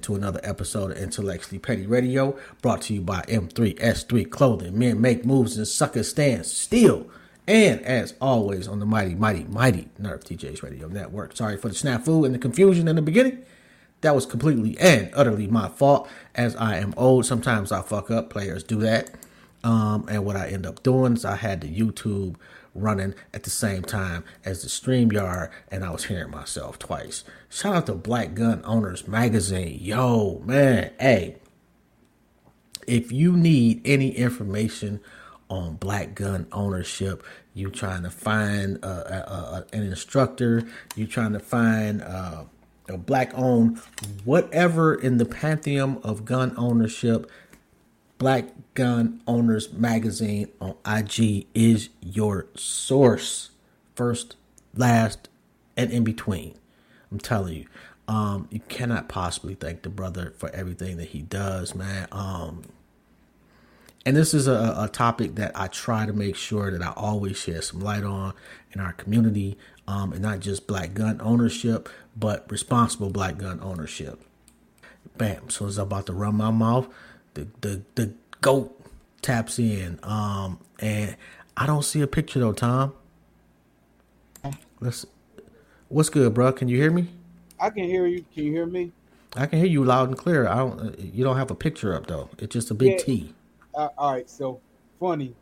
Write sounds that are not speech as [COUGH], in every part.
tuned into another episode of Intellectually Petty Radio, brought to you by M3S3 Clothing. Men make moves and suckers stand still. And as always, on the mighty, mighty, mighty Nerf TJ's Radio Network. Sorry for the snafu and the confusion in the beginning. That was completely and utterly my fault. As I am old, sometimes I fuck up. Players do that. Um, and what I end up doing is I had the YouTube running at the same time as the stream yard, and I was hearing myself twice. Shout out to Black Gun Owners Magazine. Yo, man, hey, if you need any information on black gun ownership, you trying to find uh, a, a, an instructor, you trying to find uh, a black owned whatever in the pantheon of gun ownership, Black Gun Owners Magazine on IG is your source. First, last, and in between. I'm telling you. Um, you cannot possibly thank the brother for everything that he does, man. Um, and this is a, a topic that I try to make sure that I always share some light on in our community, um, and not just black gun ownership, but responsible black gun ownership. Bam! So I'm about to run my mouth, the the the goat taps in, um, and I don't see a picture though, Tom. Let's. What's good, bro? Can you hear me? I can hear you. Can you hear me? I can hear you loud and clear. I don't. You don't have a picture up though. It's just a big Yeah. T. Uh, all right. So funny.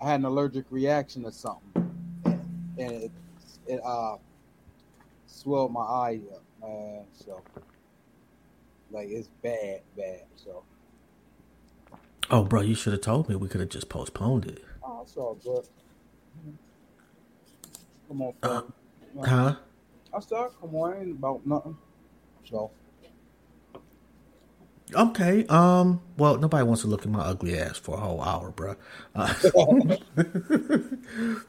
I had an allergic reaction to something, and it it uh swelled my eye up, man. So like it's bad, bad. So Oh, bro, you should have told me. We could have just postponed it. oh, it's all good. Come on, Uh, fam. Huh? I start. Come on, ain't about nothing. So Okay. Um. Well, nobody wants to look at my ugly ass for a whole hour, bro. Uh, [LAUGHS]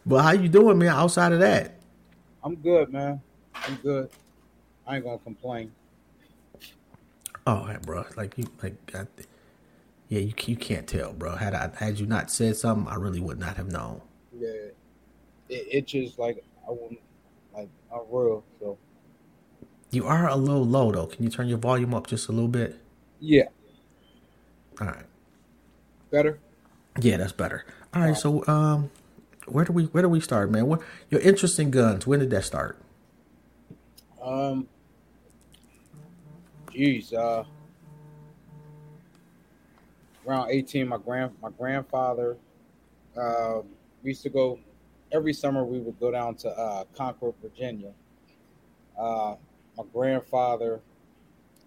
but how you doing, man? Outside of that, I'm good, man. I'm good. I ain't gonna complain. oh, hey, bro. Like you, like, I, yeah, you you can't tell, bro. Had I had you not said something, I really would not have known. Yeah, it itches like I wouldn't like I'm real. So You are a little low though. Can you turn your volume up just a little bit? yeah, All right. better. Yeah, that's better. All right. So, um, where do we where do we start, man? What your interest in guns? When did that start? Um, Jeez, uh, around eighteen, my grand my grandfather, uh, we used to go every summer. We would go down to uh, Concord, Virginia. Uh, my grandfather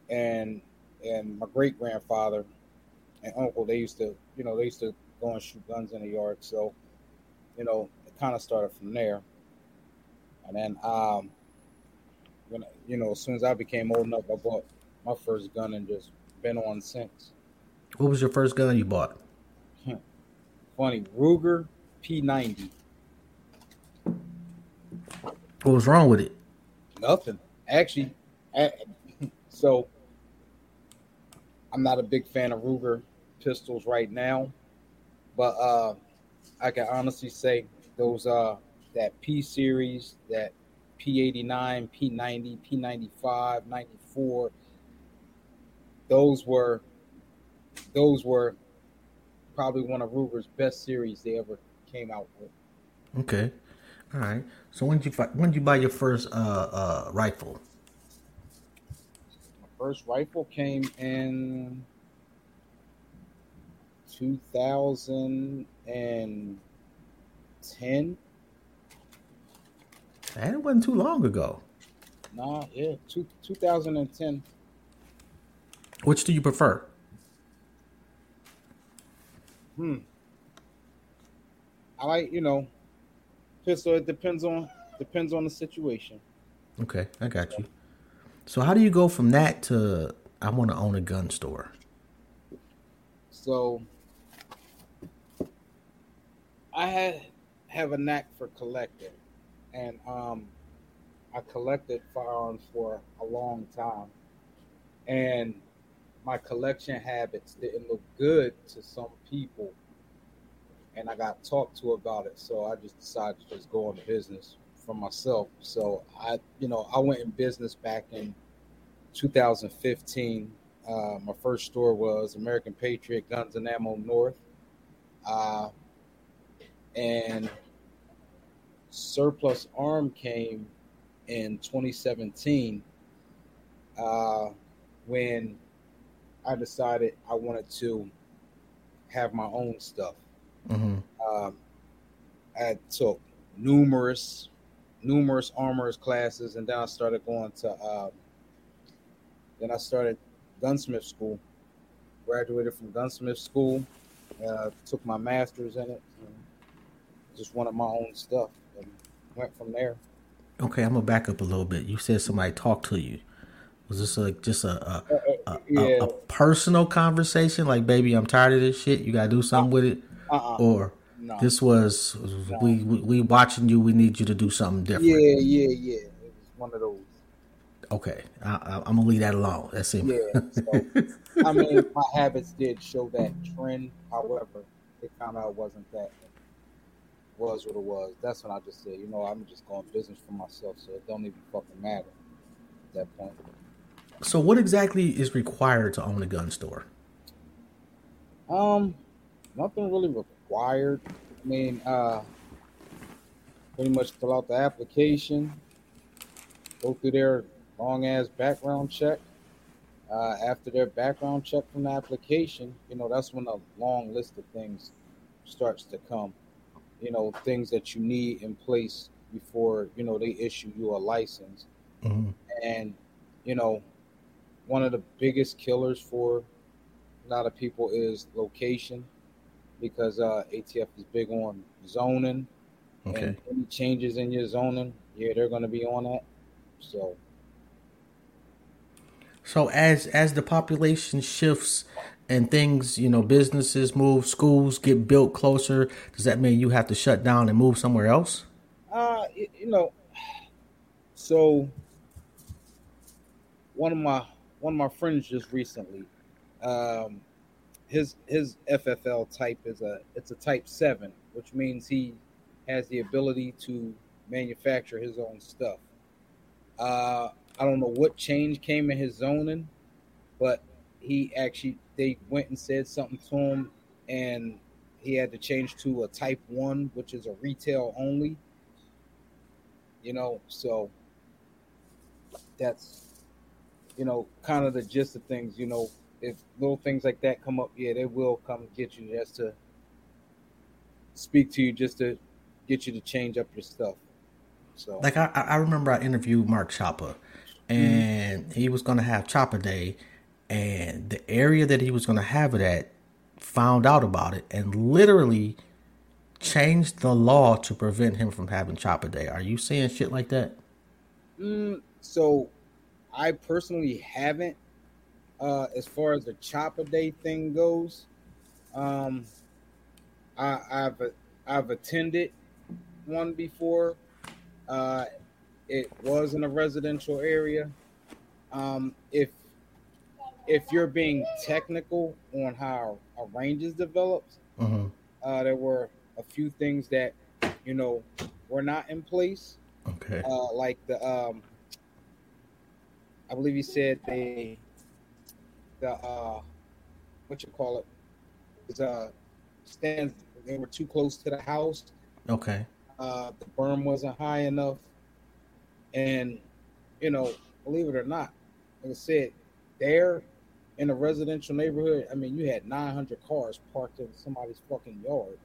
and and my great grandfather and uncle, they used to, you know, they used to go and shoot guns in the yard. So, you know, it kind of started from there. And then, um, when you know, as soon as I became old enough, I bought my first gun and just been on since. What was your first gun you bought? [LAUGHS] Funny, Ruger P90. What was wrong with it? Nothing. Actually, a- [LAUGHS] so I'm not a big fan of Ruger pistols right now, but uh, I can honestly say those uh that P series, that P89, P90, P95, 94, those were those were probably one of Ruger's best series they ever came out with. Okay. All right. So when did you fi- when did you buy your first uh uh rifle? My first rifle came in 2010. And it wasn't too long ago. Nah, yeah, two, 2010. Which do you prefer? Hmm. I like, you know, pistol. It depends on depends on the situation. Okay, I got you. So how do you go from that to I want to own a gun store? So I had have a knack for collecting, and um, I collected firearms for a long time, and my collection habits didn't look good to some people, and I got talked to about it. So I just decided to just go into business for myself. So I, you know, I went in business back in 2015. Uh, my first store was American Patriot Guns and Ammo North, uh, and Surplus Arm came in 2017 uh, when I decided I wanted to have my own stuff. Mm-hmm. Um, I took numerous, numerous armorers classes, and then I started going to. Um, then I started gunsmith school. Graduated from gunsmith school. Uh, took my master's in it. just wanted my own stuff, and went from there. Okay, I'm gonna back up a little bit. You said somebody talked to you. Was this like just a a, Uh, a, uh, a, a personal conversation? Like, baby, I'm tired of this shit. You gotta do something with it, Uh-uh. or no. this was we, we we watching you. We need you to do something different. yeah, yeah, yeah. It was one of those. Okay, I, I, I'm gonna leave that alone. That's it. Yeah. So, [LAUGHS] I mean, my habits did show that trend. However, it kind of wasn't that. Was what it was. That's when I just said, you know, I'm just going business for myself, so it don't even fucking matter at that point. So, what exactly is required to own a gun store? Um, nothing really required. I mean, uh, pretty much fill out the application, go through their long ass background check. Uh, after their background check from the application, you know, that's when a long list of things starts to come. You know, things that you need in place before, you know, they issue you a license. Mhm. And, you know, one of the biggest killers for a lot of people is location because uh, ATF is big on zoning Okay. and any changes in your zoning, yeah, they're going to be on that. So, So as as the population shifts and things, you know, businesses move, schools get built closer, does that mean you have to shut down and move somewhere else? uh, you know, so one of my one of my friends just recently, um, his his FFL type is a it's a type seven, which means he has the ability to manufacture his own stuff. Uh, I don't know what change came in his zoning, but he actually they went and said something to him, and he had to change to a type one, which is a retail only. You know, so that's you know kind of the gist of things. You know, if little things like that come up, yeah, they will come get you just to speak to you, just to get you to change up your stuff. So Like I, I remember I interviewed Mark Chopper, and he was gonna have Chopper Day, and the area that he was gonna have it at found out about it and literally changed the law to prevent him from having Chopper Day. Are you seeing shit like that? Mm, so I personally haven't. Uh, as far as the chopper day thing goes, um, I, I've I've attended one before. Uh, it was in a residential area. Um, if if you're being technical on how a range is developed, Mm-hmm. uh, there were a few things that you know were not in place Okay. uh, like the um, I believe he said they the uh, what you call it is uh stands they were too close to the house. Okay. Uh, the berm wasn't high enough, and you know, believe it or not, like I said, there in a residential neighborhood, I mean, you had 900 cars parked in somebody's fucking yard,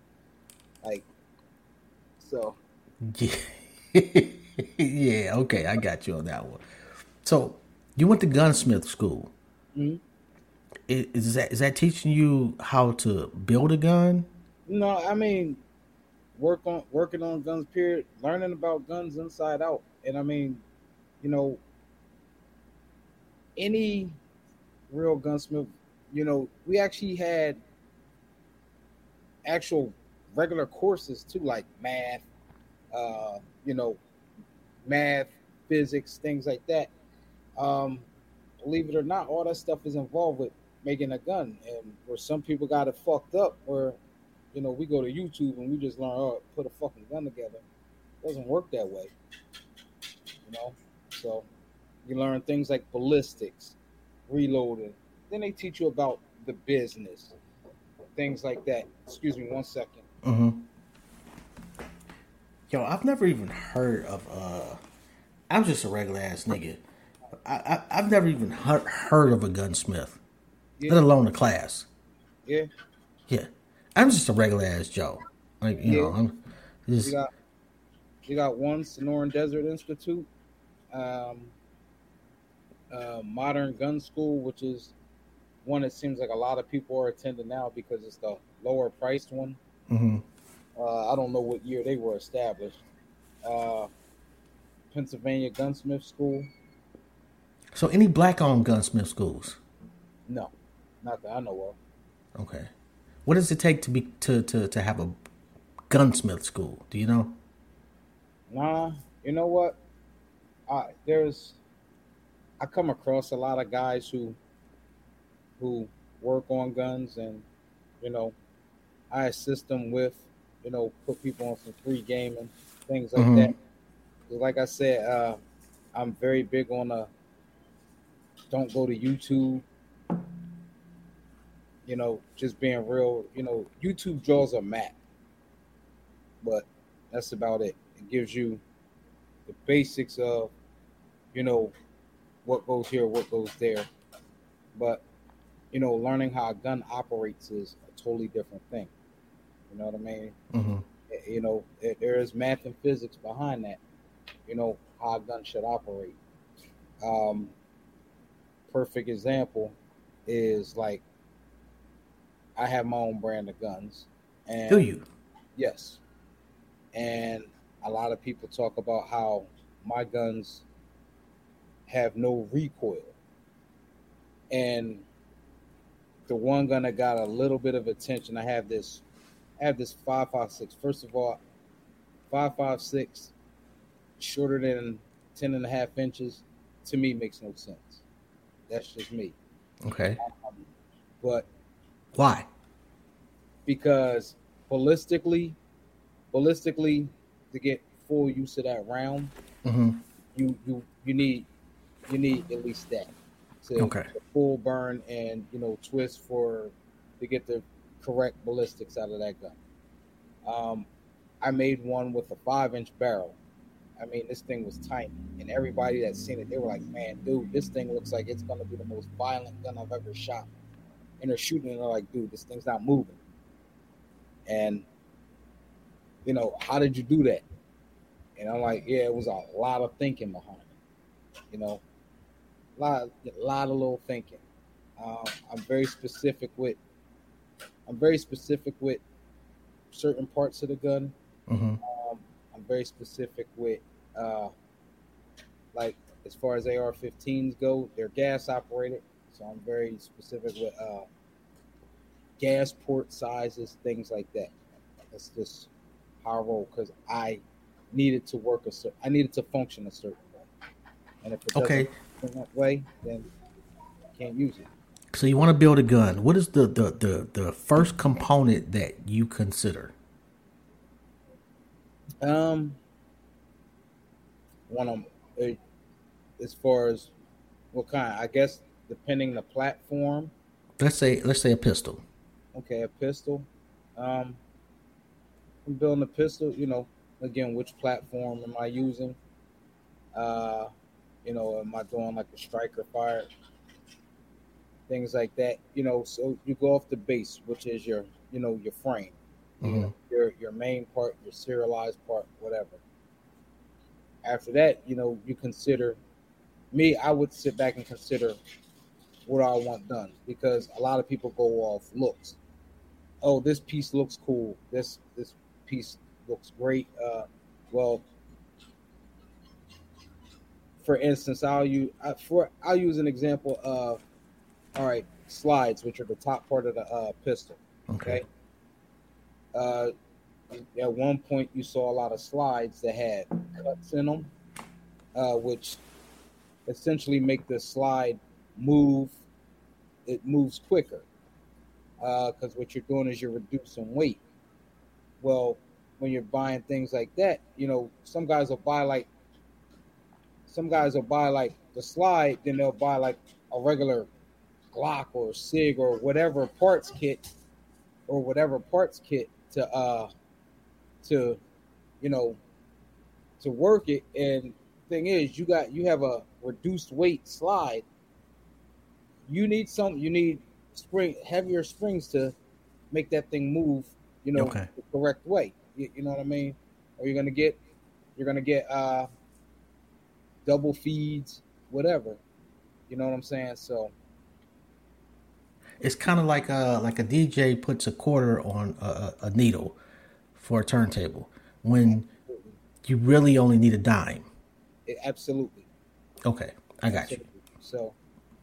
like so. Yeah. [LAUGHS] yeah, okay, I got you on that one. So, you went to gunsmith school. Mhm. Is that is that teaching you how to build a gun? No, I mean, work on working on guns. Period. Learning about guns inside out, and I mean, you know, any real gunsmith. You know, we actually had actual regular courses too, like math. Uh, you know, math, physics, things like that. Um, believe it or not, all that stuff is involved with making a gun, and where some people got it fucked up, where you know, we go to YouTube and we just learn, oh, put a fucking gun together. It doesn't work that way. You know, so you learn things like ballistics, reloading. Then they teach you about the business, things like that. Excuse me, one second. Mm-hmm. Yo, I've never even heard of. uh I'm just a regular ass nigga. I, I have never even heard, heard of a gunsmith, Yeah. let alone a class. Yeah, Yeah, I'm just a regular ass Joe. Like you know, I'm just you got you got one Sonoran Desert Institute, um, uh, Modern Gun School, which is one that seems like a lot of people are attending now because it's the lower priced one. mhm. Uh, I don't know what year they were established. Uh, Pennsylvania Gunsmith School, so any black owned gunsmith schools. no, not that I know of. Okay, what does it take to be to to to have a gunsmith school? Do you know? Nah, you know what? I there's I come across a lot of guys who who work on guns and you know I assist them with you know put people on some free gaming things like Mhm. that. Like I said, uh, I'm very big on uh don't go to YouTube. You know, just being real. You know, YouTube draws a map, but that's about it. It gives you the basics of, you know, what goes here, what goes there. But, you know, learning how a gun operates is a totally different thing. You know what I mean? hmm Eh, You know, eh, there is math and physics behind that. You know, how a gun should operate. Um, perfect example is like, I have my own brand of guns. And Do you? Yes. And a lot of people talk about how my guns have no recoil. And the one gun that got a little bit of attention, I have this I have this 556. First of all, 556 shorter than 10 and a half inches to me makes no sense. That's just me. Okay. But Why? because ballistically, ballistically, to get full use of that round, hmm you you you need you need at least that to Okay. to full burn and you know twist for to get the correct ballistics out of that gun. Um, I made one with a five inch barrel. I mean, this thing was tiny, and everybody that seen it, they were like, "Man, dude, this thing looks like it's gonna be the most violent gun I've ever shot." And they're shooting, and they're like, "Dude, this thing's not moving." And you know, how did you do that? And I'm like, yeah, it was a lot of thinking behind it. You know, a lot, a lot of little thinking. Um, I'm very specific with. I'm very specific with certain parts of the gun. hmm Um, I'm very specific with, uh, like as far as AR-15s go, they're gas operated, so I'm very specific with uh, gas port sizes, things like that. That's just how I roll because I needed to work a certain, I needed to function a certain way, and if it doesn't Okay. function that way, then I can't use it. So you want to build a gun? What is the the the, the first component that you consider? Um, one of uh, as far as what kind, I guess depending the platform. Let's say let's say a pistol. Okay, a pistol. Um, I'm building a pistol. You know, again, which platform am I using? Uh, you know, am I doing like a striker fire? Things like that. You know, so you go off the base, which is your, you know, your frame. You Mhm. know, your your main part, your serialized part, whatever. After that, you know, you consider me. I would sit back and consider what I want done because a lot of people go off looks. Oh, this piece looks cool. This this piece looks great. Uh, well, for instance, I'll use I, for I'll use an example of all right slides, which are the top part of the uh, pistol. Okay. Okay. Uh, at one point, you saw a lot of slides that had cuts in them, uh, which essentially make the slide move. It moves quicker because what you're doing is you're reducing weight. Well, when you're buying things like that, you know, some guys will buy like some guys will buy like the slide, then they'll buy like a regular Glock or Sig or whatever parts kit or whatever parts kit to uh to you know to work it. And thing is you got you have a reduced weight slide. You need some you need spring heavier springs to make that thing move you know Okay. the correct way. You, you know what i mean? Or you're gonna get you're gonna get uh double feeds whatever. You know what i'm saying? So It's kind of like a like a DJ puts a quarter on a, a, needle for a turntable when you really only need a dime. it, absolutely Okay, I got you. so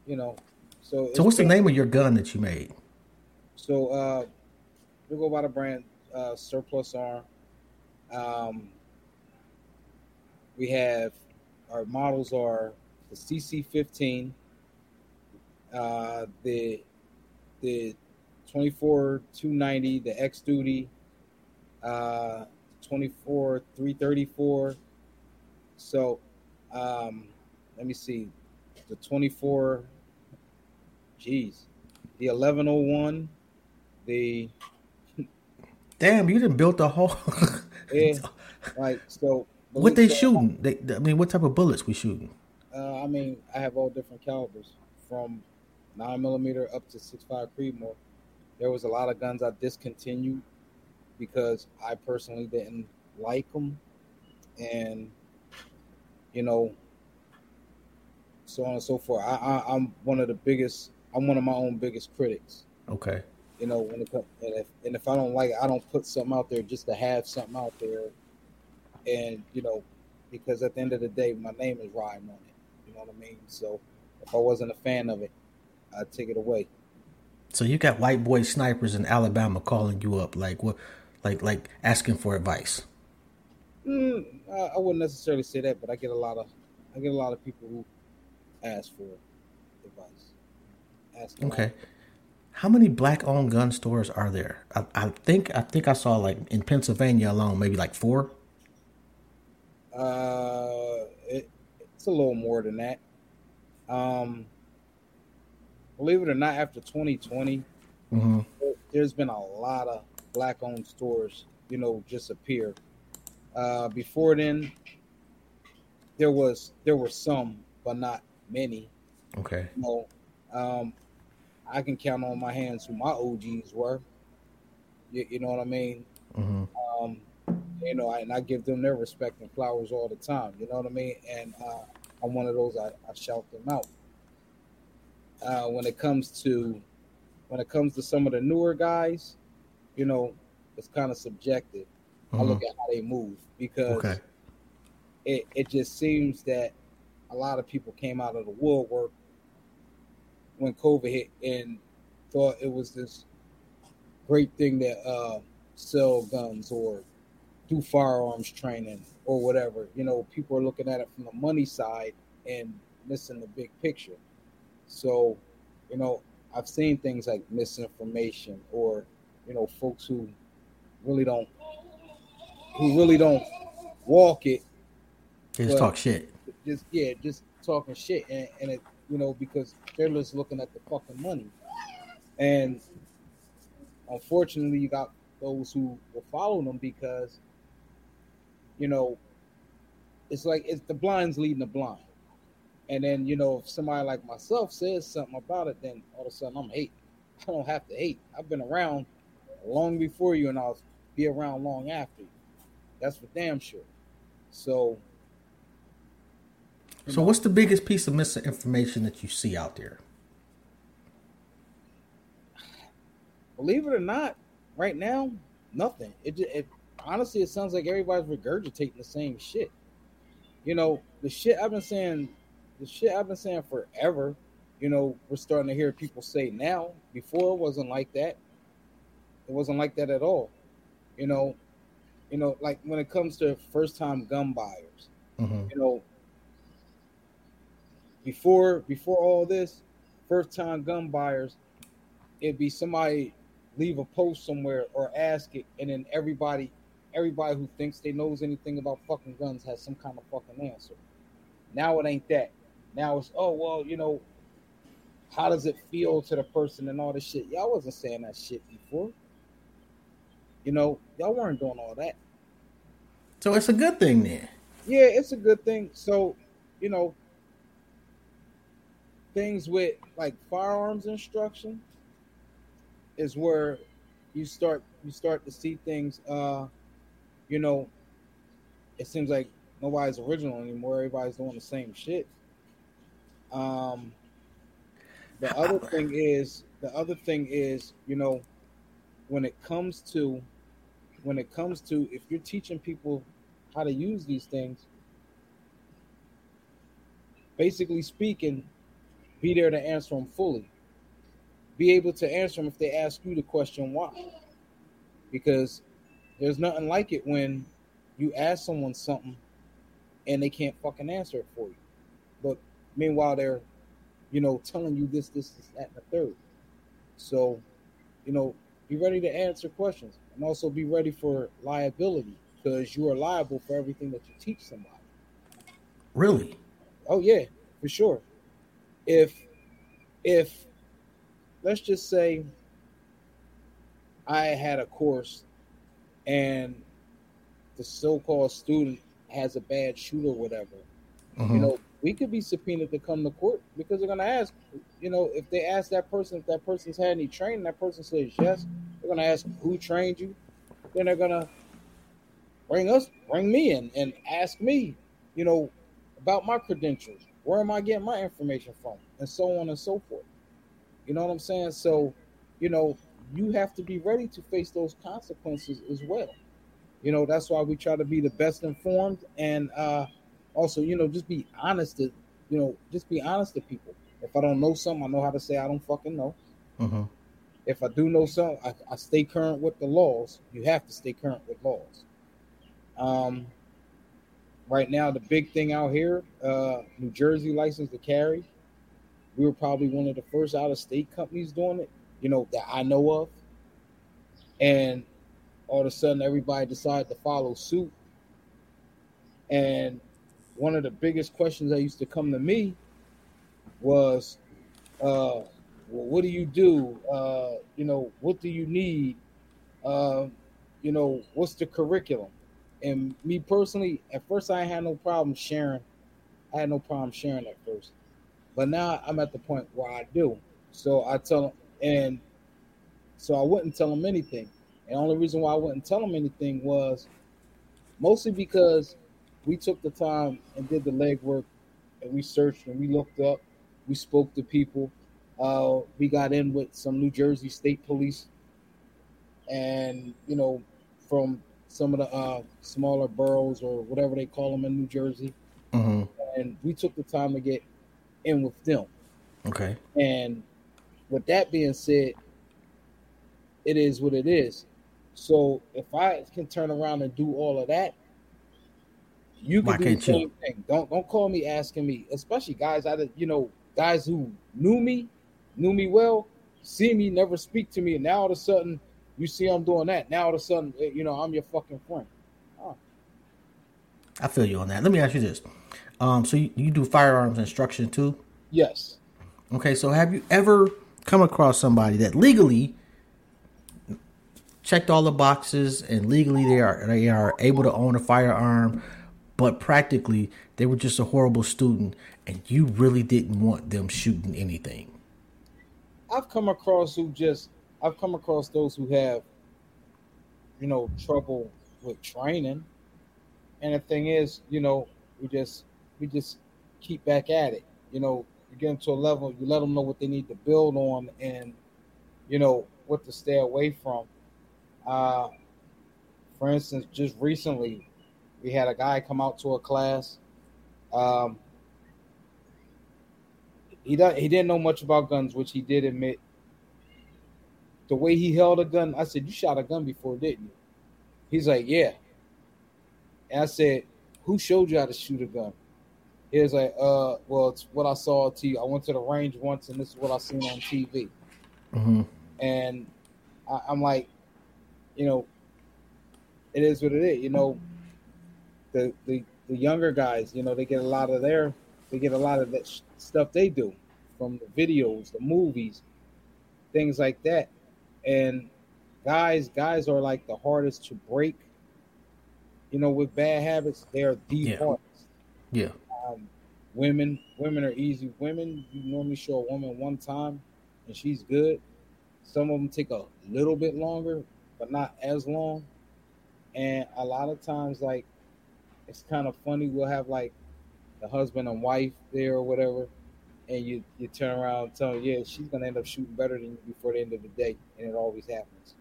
you know so So, what's the name of your gun that you made? So uh, we go by the brand uh, Surplus Arm. Um, we have our models are the CC15, uh, the the 24 290, the X Duty, uh, 24 334. So um, let me see, the 24. Geez, the 1101 the Damn, you didn't build the whole. [LAUGHS] yeah, [LAUGHS] like so. what they so, shooting? They, I mean, what type of bullets we shooting? Uh, I mean, I have all different calibers from nine millimeter up to six five Creedmoor. There was a lot of guns I discontinued because I personally didn't like them, and you know, so on and so forth. I, I, I'm one of the biggest. I'm one of my own biggest critics. Okay, you know, when it comes, and if and if I don't like it, I don't put something out there just to have something out there, and you know, because at the end of the day, my name is riding on it. You know what I mean? So if I wasn't a fan of it, I'd take it away. so you got white boy snipers in Alabama calling you up, like what, like like asking for advice. Mm, I, I wouldn't necessarily say that, but I get a lot of, I get a lot of people who ask for advice. Ask. Okay. How many black owned gun stores are there? I, I think I think I saw like in Pennsylvania alone, maybe like four. Uh, it, it's a little more than that. Um, believe it or not, after 2020, Mm-hmm. there- there's been a lot of black-owned stores, you know, just appear. Uh, before then, there was there were some, but not many. Okay. You know, um, I can count on my hands who my OGs were. You, you know what I mean? Mm-hmm. um, you know, and I give them their respect and flowers all the time. You know what I mean? And uh, I'm one of those. I, I shout them out. Uh, when it comes to when it comes to some of the newer guys, you know, it's kind of subjective. I look at how they move because Mm-hmm. Okay. it, it just seems that a lot of people came out of the woodwork when COVID hit and thought it was this great thing that uh, sell guns or do firearms training or whatever. You know, people are looking at it from the money side and missing the big picture. So, you know, I've seen things like misinformation or, you know, folks who really don't who really don't walk it They just talk shit. just yeah, just talking shit, and, and it you know because they're just looking at the fucking money, and unfortunately, you got those who will follow them because you know it's like it's the blinds leading the blind, and then you know if somebody like myself says something about it, then all of a sudden I'm hate. [LAUGHS] I don't have to hate. I've been around long before you, and I'll be around long after you. That's for damn sure. So So, what's the biggest piece of misinformation that you see out there? believe it or not, right now, nothing. It, it honestly, it sounds like everybody's regurgitating the same shit. You know, the shit I've been saying, the shit I've been saying forever. You know, we're starting to hear people say now. Before it wasn't like that. It wasn't like that at all. You know, you know, like when it comes to first time gun buyers, Mm-hmm. you know, before before all this, first time gun buyers, it'd be somebody leave a post somewhere or ask it, and then everybody, everybody who thinks they knows anything about fucking guns has some kind of fucking answer. Now it ain't that. Now it's oh well, you know, how does it feel to the person and all this shit? Y'all wasn't saying that shit before. You know, y'all weren't doing all that. So it's a good thing then. Yeah, it's a good thing. So, you know, things with like firearms instruction is where you start you start to see things uh you know it seems like nobody's original anymore everybody's doing the same shit um the other thing is the other thing is you know when it comes to when it comes to if you're teaching people how to use these things basically speaking be there to answer them fully. Be able to answer them if they ask you the question why. Because there's nothing like it when you ask someone something and they can't fucking answer it for you. But meanwhile they're you know telling you this this this that and the third so you know be ready to answer questions and also be ready for liability because you are liable for everything that you teach somebody Really? Oh yeah, for sure. If if let's just say I had a course and the so-called student has a bad shoot or whatever, Mhm. you know, we could be subpoenaed to come to court because they're gonna ask, you know, if they ask that person if that person's had any training, that person says yes, they're gonna ask who trained you, then they're gonna bring us, bring me in and ask me, you know, about my credentials. Where am I getting my information from? And so on and so forth. You know what I'm saying? So, you know, you have to be ready to face those consequences as well. You know, that's why we try to be the best informed and uh also, you know, just be honest to, you know, just be honest to people. If I don't know something, I know how to say I don't fucking know. Mhm. If I do know something, I, I stay current with the laws. You have to stay current with laws. Um, right now, the big thing out here, uh, New Jersey license to carry. We were probably one of the first out of state companies doing it, you know, that I know of. And all of a sudden, everybody decided to follow suit. And one of the biggest questions that used to come to me was, uh, well, what do you do? Uh, you know, what do you need? Uh, you know, what's the curriculum? And me personally, at first I had no problem sharing. I had no problem sharing at first, but now I'm at the point where I do. So I tell them, and so I wouldn't tell them anything. And the only reason why I wouldn't tell them anything was mostly because we took the time and did the legwork, and we searched and we looked up, we spoke to people. Uh, we got in with some New Jersey State Police, and you know, from some of the uh, smaller boroughs or whatever they call them in New Jersey, Mhm. and we took the time to get in with them. Okay. And with that being said, it is what it is. So if I can turn around and do all of that, you Why can do the can't you? same thing. Don't don't call me asking me, especially guys out of you know guys who knew me, knew me well, see me, never speak to me, and now all of a sudden you see I'm doing that. Now all of a sudden eh, you know I'm your fucking friend. I feel you on that. Let me ask you this. Um, so you, you do firearms instruction too? Yes. Okay, so have you ever come across somebody that legally checked all the boxes and legally they are they are able to own a firearm, but practically they were just a horrible student and you really didn't want them shooting anything? I've come across who just I've come across those who have you know trouble with training. And the thing is, you know, we just we just keep back at it. You know, you get into a level, you let them know what they need to build on and you know what to stay away from. Uh for instance, just recently we had a guy come out to a class. Um he don't, he didn't know much about guns, which he did admit. The way he held a gun, I said, "You shot a gun before, didn't you?" He's like, "Yeah." And I said, "Who showed you how to shoot a gun?" He was like, "Uh, well, it's what I saw on TV. I went to the range once, and this is what I seen on TV." Mm-hmm. And I, I'm like, you know, it is what it is. You know, the the the younger guys, you know, they get a lot of their, they get a lot of that sh- stuff they do from the videos, the movies, things like that, and guys, guys are like the hardest to break. You know, with bad habits, they're the Yeah. hardest. Yeah. Um, women, women are easy. Women, you normally show a woman one time, and she's good. Some of them take a little bit longer, but not as long. And a lot of times, like it's kind of funny. We'll have like the husband and wife there or whatever, and you you turn around and tell them, yeah, she's gonna end up shooting better than you before the end of the day, and it always happens.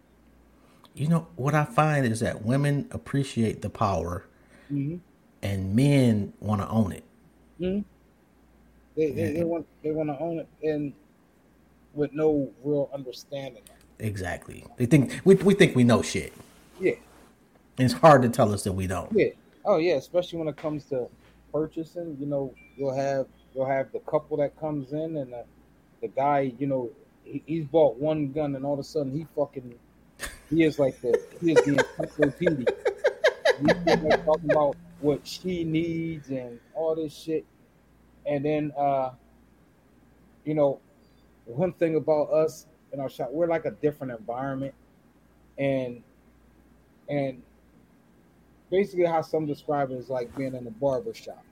You know what I find is that women appreciate the power, Mm-hmm. and men want to own it. Mm-hmm. They, they, they want they want to own it, and with no real understanding. Exactly. They think we we think we know shit. Yeah. And it's hard to tell us that we don't. Yeah. Oh yeah, especially when it comes to purchasing. You know, you'll have you'll have the couple that comes in, and the, the guy, you know, he, he's bought one gun, and all of a sudden he fucking he is like the he is the encyclopedia. He's talking about what she needs and all this shit, and then uh, you know, one thing about us in our shop, we're like a different environment, and and basically how some describe it is like being in a barber shop.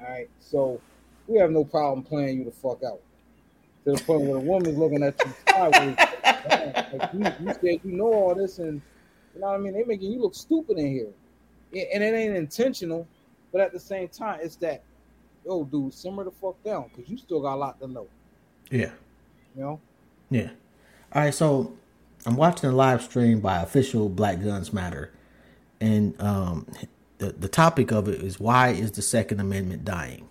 All right, so we have no problem playing you the fuck out to the point where the woman's looking at you sideways. like you, you said you know all this, and you know what I mean. They making you look stupid in here, and it ain't intentional, but at the same time, it's that yo, dude, simmer the fuck down because you still got a lot to know. Yeah. You know, Yeah. All right. So I'm watching a live stream by official Black Guns Matter, and um, the the topic of it is why is the Second Amendment dying?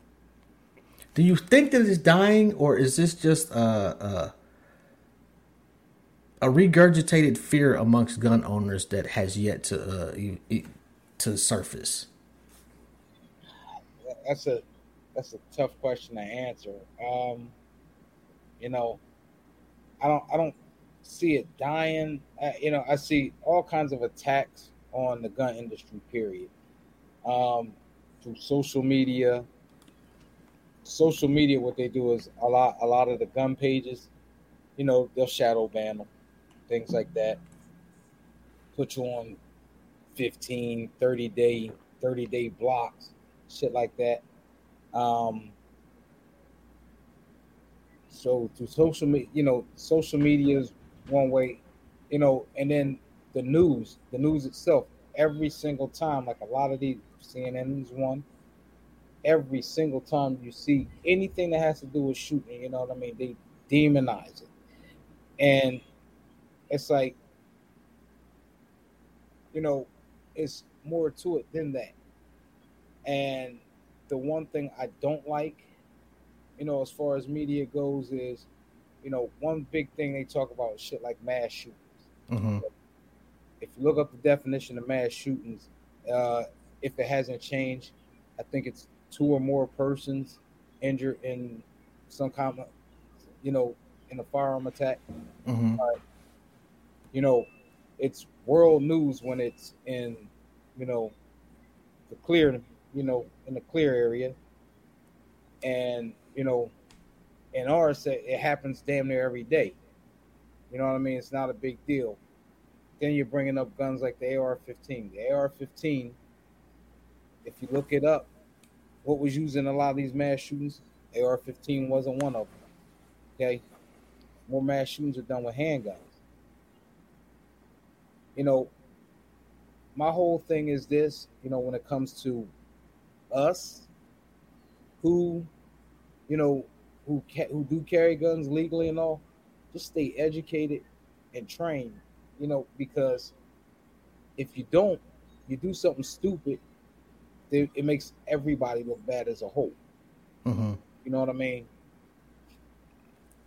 Do you think that it's dying, or is this just a a, a regurgitated fear amongst gun owners that has yet to uh, to surface? that's a that's a tough question to answer. Um, you know, I don't I don't see it dying. You know, I see all kinds of attacks on the gun industry. Period. Um, through social media. Social media, what they do is a lot. A lot of the gun pages, you know, they'll shadow ban them, things like that. Put you on 15, 30 day, 30 day blocks, shit like that. Um, so through social media, you know, social media is one way, you know, and then the news, the news itself, every single time, like a lot of these CNN's one, every single time you see anything that has to do with shooting, you know what I mean? They demonize it. And it's like, you know, it's more to it than that. And the one thing I don't like, you know, as far as media goes, is, you know, one big thing they talk about is shit like mass shootings. Mm-hmm. If you look up the definition of mass shootings, uh, if it hasn't changed, I think it's two or more persons injured in some kind of, you know, in a firearm attack. Mm-hmm. You know, it's world news when it's in, you know, the clear, you know, in the clear area. And, you know, in ours, it happens damn near every day. You know what I mean? It's not a big deal. Then you're bringing up guns like the AR-15. The AR-15, if you look it up, what was used in a lot of these mass shootings, AR-15 wasn't one of them. Okay, more mass shootings are done with handguns. You know, my whole thing is this. You know, when it comes to us, who, you know, who ca- who do carry guns legally and all, just stay educated and trained. You know, because if you don't, you do something stupid, it, it makes everybody look bad as a whole. Mm-hmm. You know what I mean?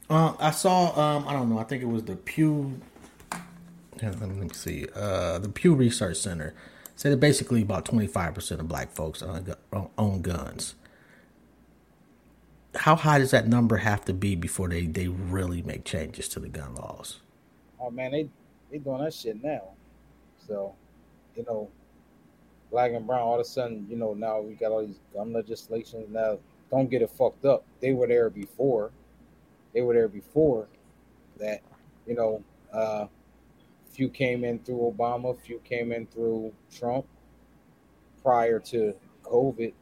Uh, I saw. Um, I don't know. I think it was the Pew. yeah, Let me see. Uh, the Pew Research Center said that basically about twenty five percent of Black folks own, own guns. How high does that number have to be before they they really make changes to the gun laws? Oh man, they they doing that shit now. So, you know, black and brown, all of a sudden, you know, now we got all these gun legislations. Now, don't get it fucked up. They were there before. They were there before that, you know, uh, few came in through Obama, few came in through Trump prior to COVID.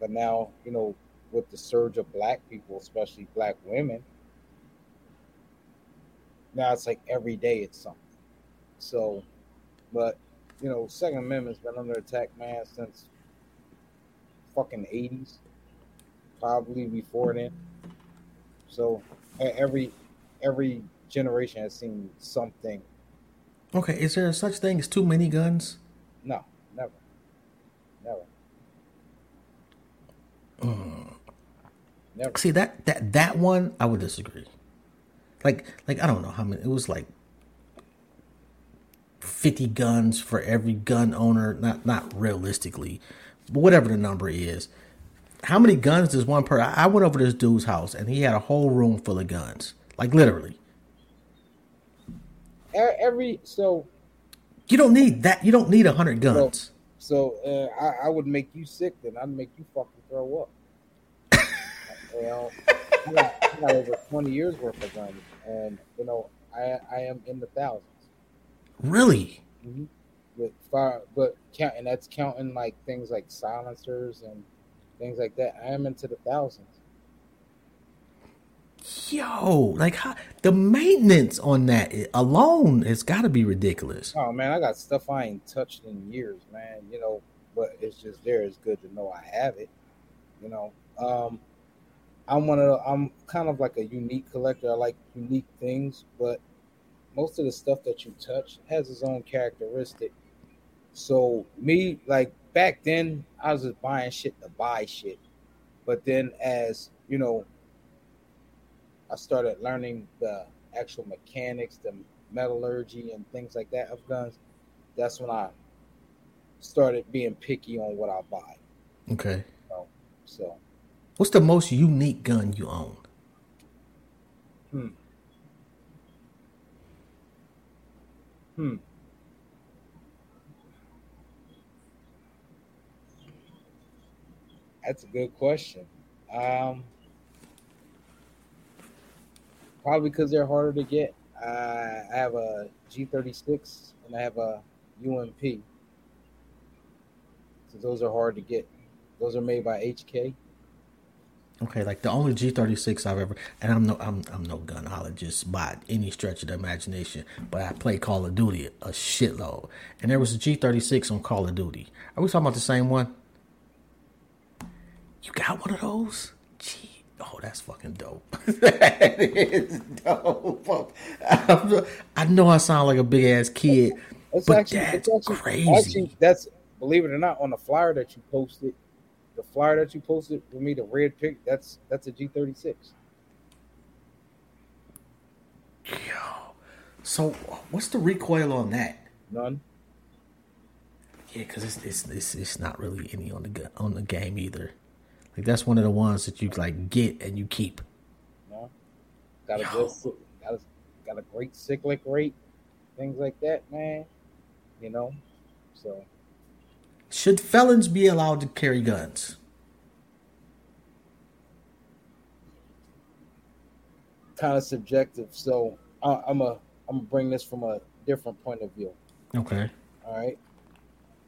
But now, you know, with the surge of black people, especially black women, now it's like every day it's something. So, but you know, Second Amendment's been under attack, man, since fucking eighties, probably before then. So every every generation has seen something. Okay, is there such thing as too many guns? No, never, never. Mm. Never. See that that that one, I would disagree. Like like I don't know how many. It was like 50 guns for every gun owner not not realistically but whatever the number is. How many guns does one per i went over to this dude's house and he had a whole room full of guns like literally. Every so. You don't need that you don't need a hundred guns. so, so uh, I, I, would make you sick then i'd make you fucking throw up. [LAUGHS] You know I got, I got over 20 years worth of guns and you know i i am in the thousands Really? Mm-hmm. With fire, but count, and that's counting like things like silencers and things like that. I am into the thousands. Yo, like how, the maintenance on that alone has got to be ridiculous. Oh man, I got stuff I ain't touched in years, man. You know, but it's just there. It's good to know I have it. You know, um, I'm one of the, I'm kind of like a unique collector. I like unique things, but most of the stuff that you touch has its own characteristic. So me, like back then, I was just buying shit to buy shit. But then as, you know, I started learning the actual mechanics, the metallurgy and things like that of guns, that's when I started being picky on what I buy. Okay. So, so. what's the most unique gun you own? Hmm. Hmm. That's a good question. Um, probably because they're harder to get. I have a G36 and I have a UMP. So those are hard to get. Those are made by HK. Okay, like the only G thirty six I've ever, and I'm no, I'm I'm no gunologist by any stretch of the imagination, but I play Call of Duty a shitload, and there was a G thirty six on Call of Duty. Are we talking about the same one? You got one of those? Gee, oh, that's fucking dope. [LAUGHS] that is dope. [LAUGHS] I know I sound like a big ass kid, it's but actually, that's actually, crazy. Actually, that's believe it or not on the flyer that you posted the flyer that you posted for me, the red pick, that's that's a G thirty six. Yo, so what's the recoil on that? None. Yeah, because it's, it's it's it's not really any on the on the game either. Like that's one of the ones that you like get and you keep. No, got a good, got a, got a great cyclic rate, things like that, man. You know, so should felons be allowed to carry guns? Kind of subjective. So I, I'm a I'm gonna bring this from a different point of view. Okay. All right.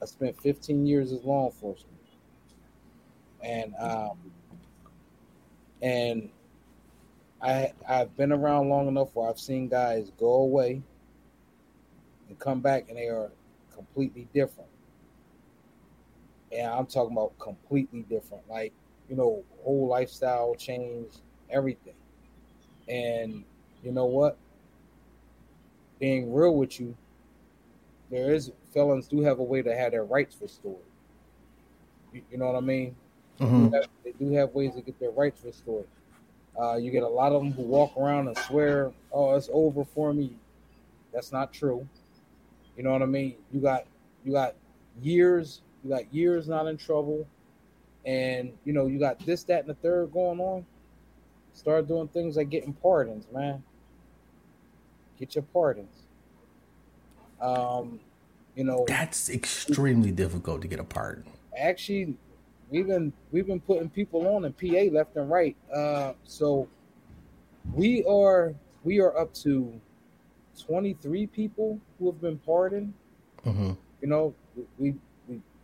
I spent 15 years as law enforcement, and um, and I I've been around long enough where I've seen guys go away and come back, and they are completely different and I'm talking about completely different, like you know, whole lifestyle change, everything. And you know what? Being real with you, there is felons do have a way to have their rights restored. You, you know what I mean? Mm-hmm. They, have, they, do have ways to get their rights restored. Uh, you get a lot of them who walk around and swear, "Oh, it's over for me." That's not true. You know what I mean? You got you got years you got years not in trouble, and you know you got this, that, and the third going on. Start doing things like getting pardons, man. Get your pardons. Um, you know, That's extremely difficult to get a pardon. actually we've been we've been putting people on in PA left and right. Uh, so we are we are up to 23 people who have been pardoned. hmm You know, we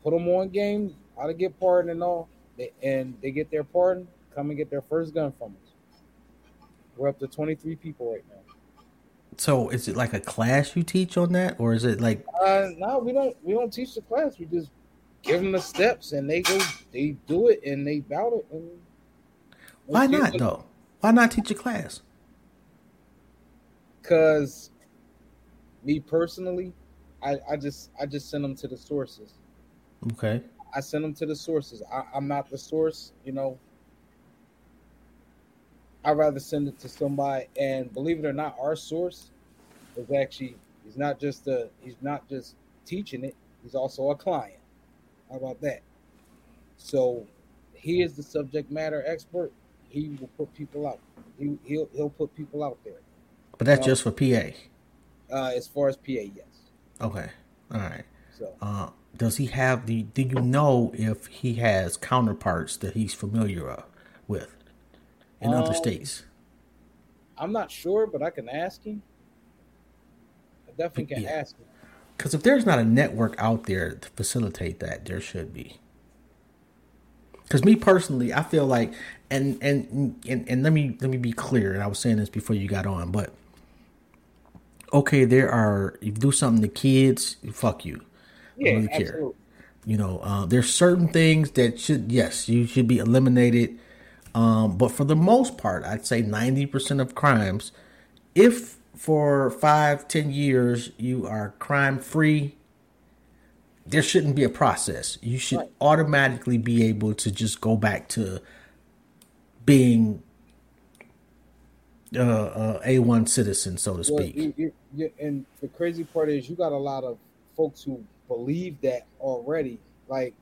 put them on game how to get pardoned and all, they, and they get their pardon, come and get their first gun from us. We're up to 23 people right now. So is it like a class you teach on that, or is it like Uh, no, we don't. We don't teach the class. We just give them the steps, and they go. They do it, and they bout it. And why not though? Why not teach a class? Because me personally, I, I just I just send them to the sources. Okay. I send them to the sources. I, I'm not the source, you know. I'd rather send it to somebody, and believe it or not, our source is actually he's not just a he's not just teaching it. He's also a client. How about that? So he is the subject matter expert. He will put people out. He he'll he'll put people out there. But that's Um, just for PA. Uh, as far as PA, yes. Okay. All right. So Uh, does he have the? Do you know if he has counterparts that he's familiar uh, with in other Um, states? I'm not sure, but I can ask him. I definitely can Yeah. ask him. Because if there's not a network out there to facilitate that, there should be. Because me personally, I feel like, and, and and and let me let me be clear. And I was saying this before you got on, but okay, there are you do something to kids, fuck you. Yeah, really care. absolutely. You know, uh, there's certain things that should yes, you should be eliminated. Um, but for the most part, I'd say ninety percent of crimes, if for five, ten years you are crime free, there shouldn't be a process. You should Right. automatically be able to just go back to being uh, uh, a one citizen, so to Well, speak. you, you, you, and the crazy part is you got a lot of folks who believe that already. Like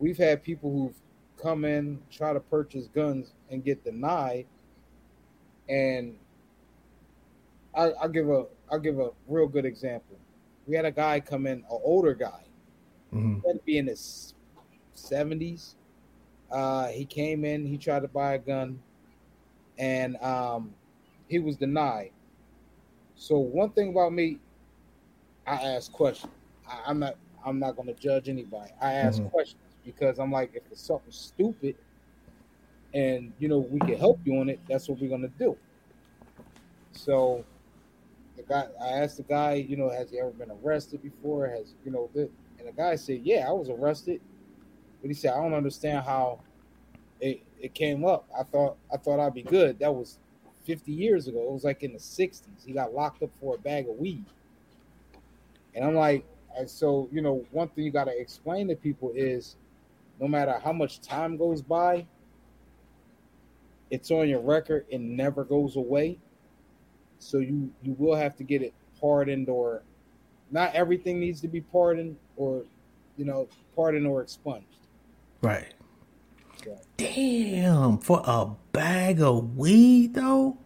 we've had people who've come in, try to purchase guns and get denied. And I, I'll give a I'll give a real good example. We had a guy come in, an older guy, Mhm. had to be in his seventies. Uh, he came in, he tried to buy a gun, and um, he was denied. So one thing about me, I ask questions. I, I'm not I'm not going to judge anybody. I ask Mhm. questions because I'm like, if it's something stupid, and you know we can help you on it, that's what we're going to do. So the guy, I asked the guy, you know, has he ever been arrested before? Has you know, the, and the guy said, yeah, I was arrested, but he said, I don't understand how it it came up. I thought I thought I'd be good. That was 50 years ago. It was like in the 60s. He got locked up for a bag of weed. And I'm like, and so you know, one thing you got to explain to people is, no matter how much time goes by, it's on your record. It never goes away. So you you will have to get it pardoned, or not everything needs to be pardoned, or you know, pardoned or expunged. Right. So, Damn, for a bag of weed though.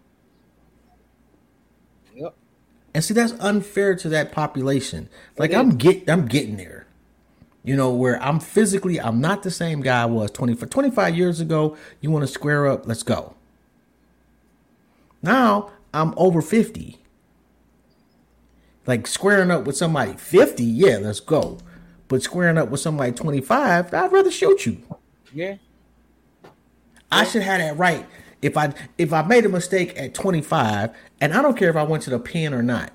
And see, that's unfair to that population. Like I'm get, I'm getting there. You know, where I'm physically, I'm not the same guy I was 25, 25 years ago. You want to square up? Let's go. Now I'm over 50. Like squaring up with somebody 50, yeah, let's go. But squaring up with somebody 25, I'd rather shoot you. Yeah. I should have that right. If I if I made a mistake at 25, and I don't care if I went to the pen or not.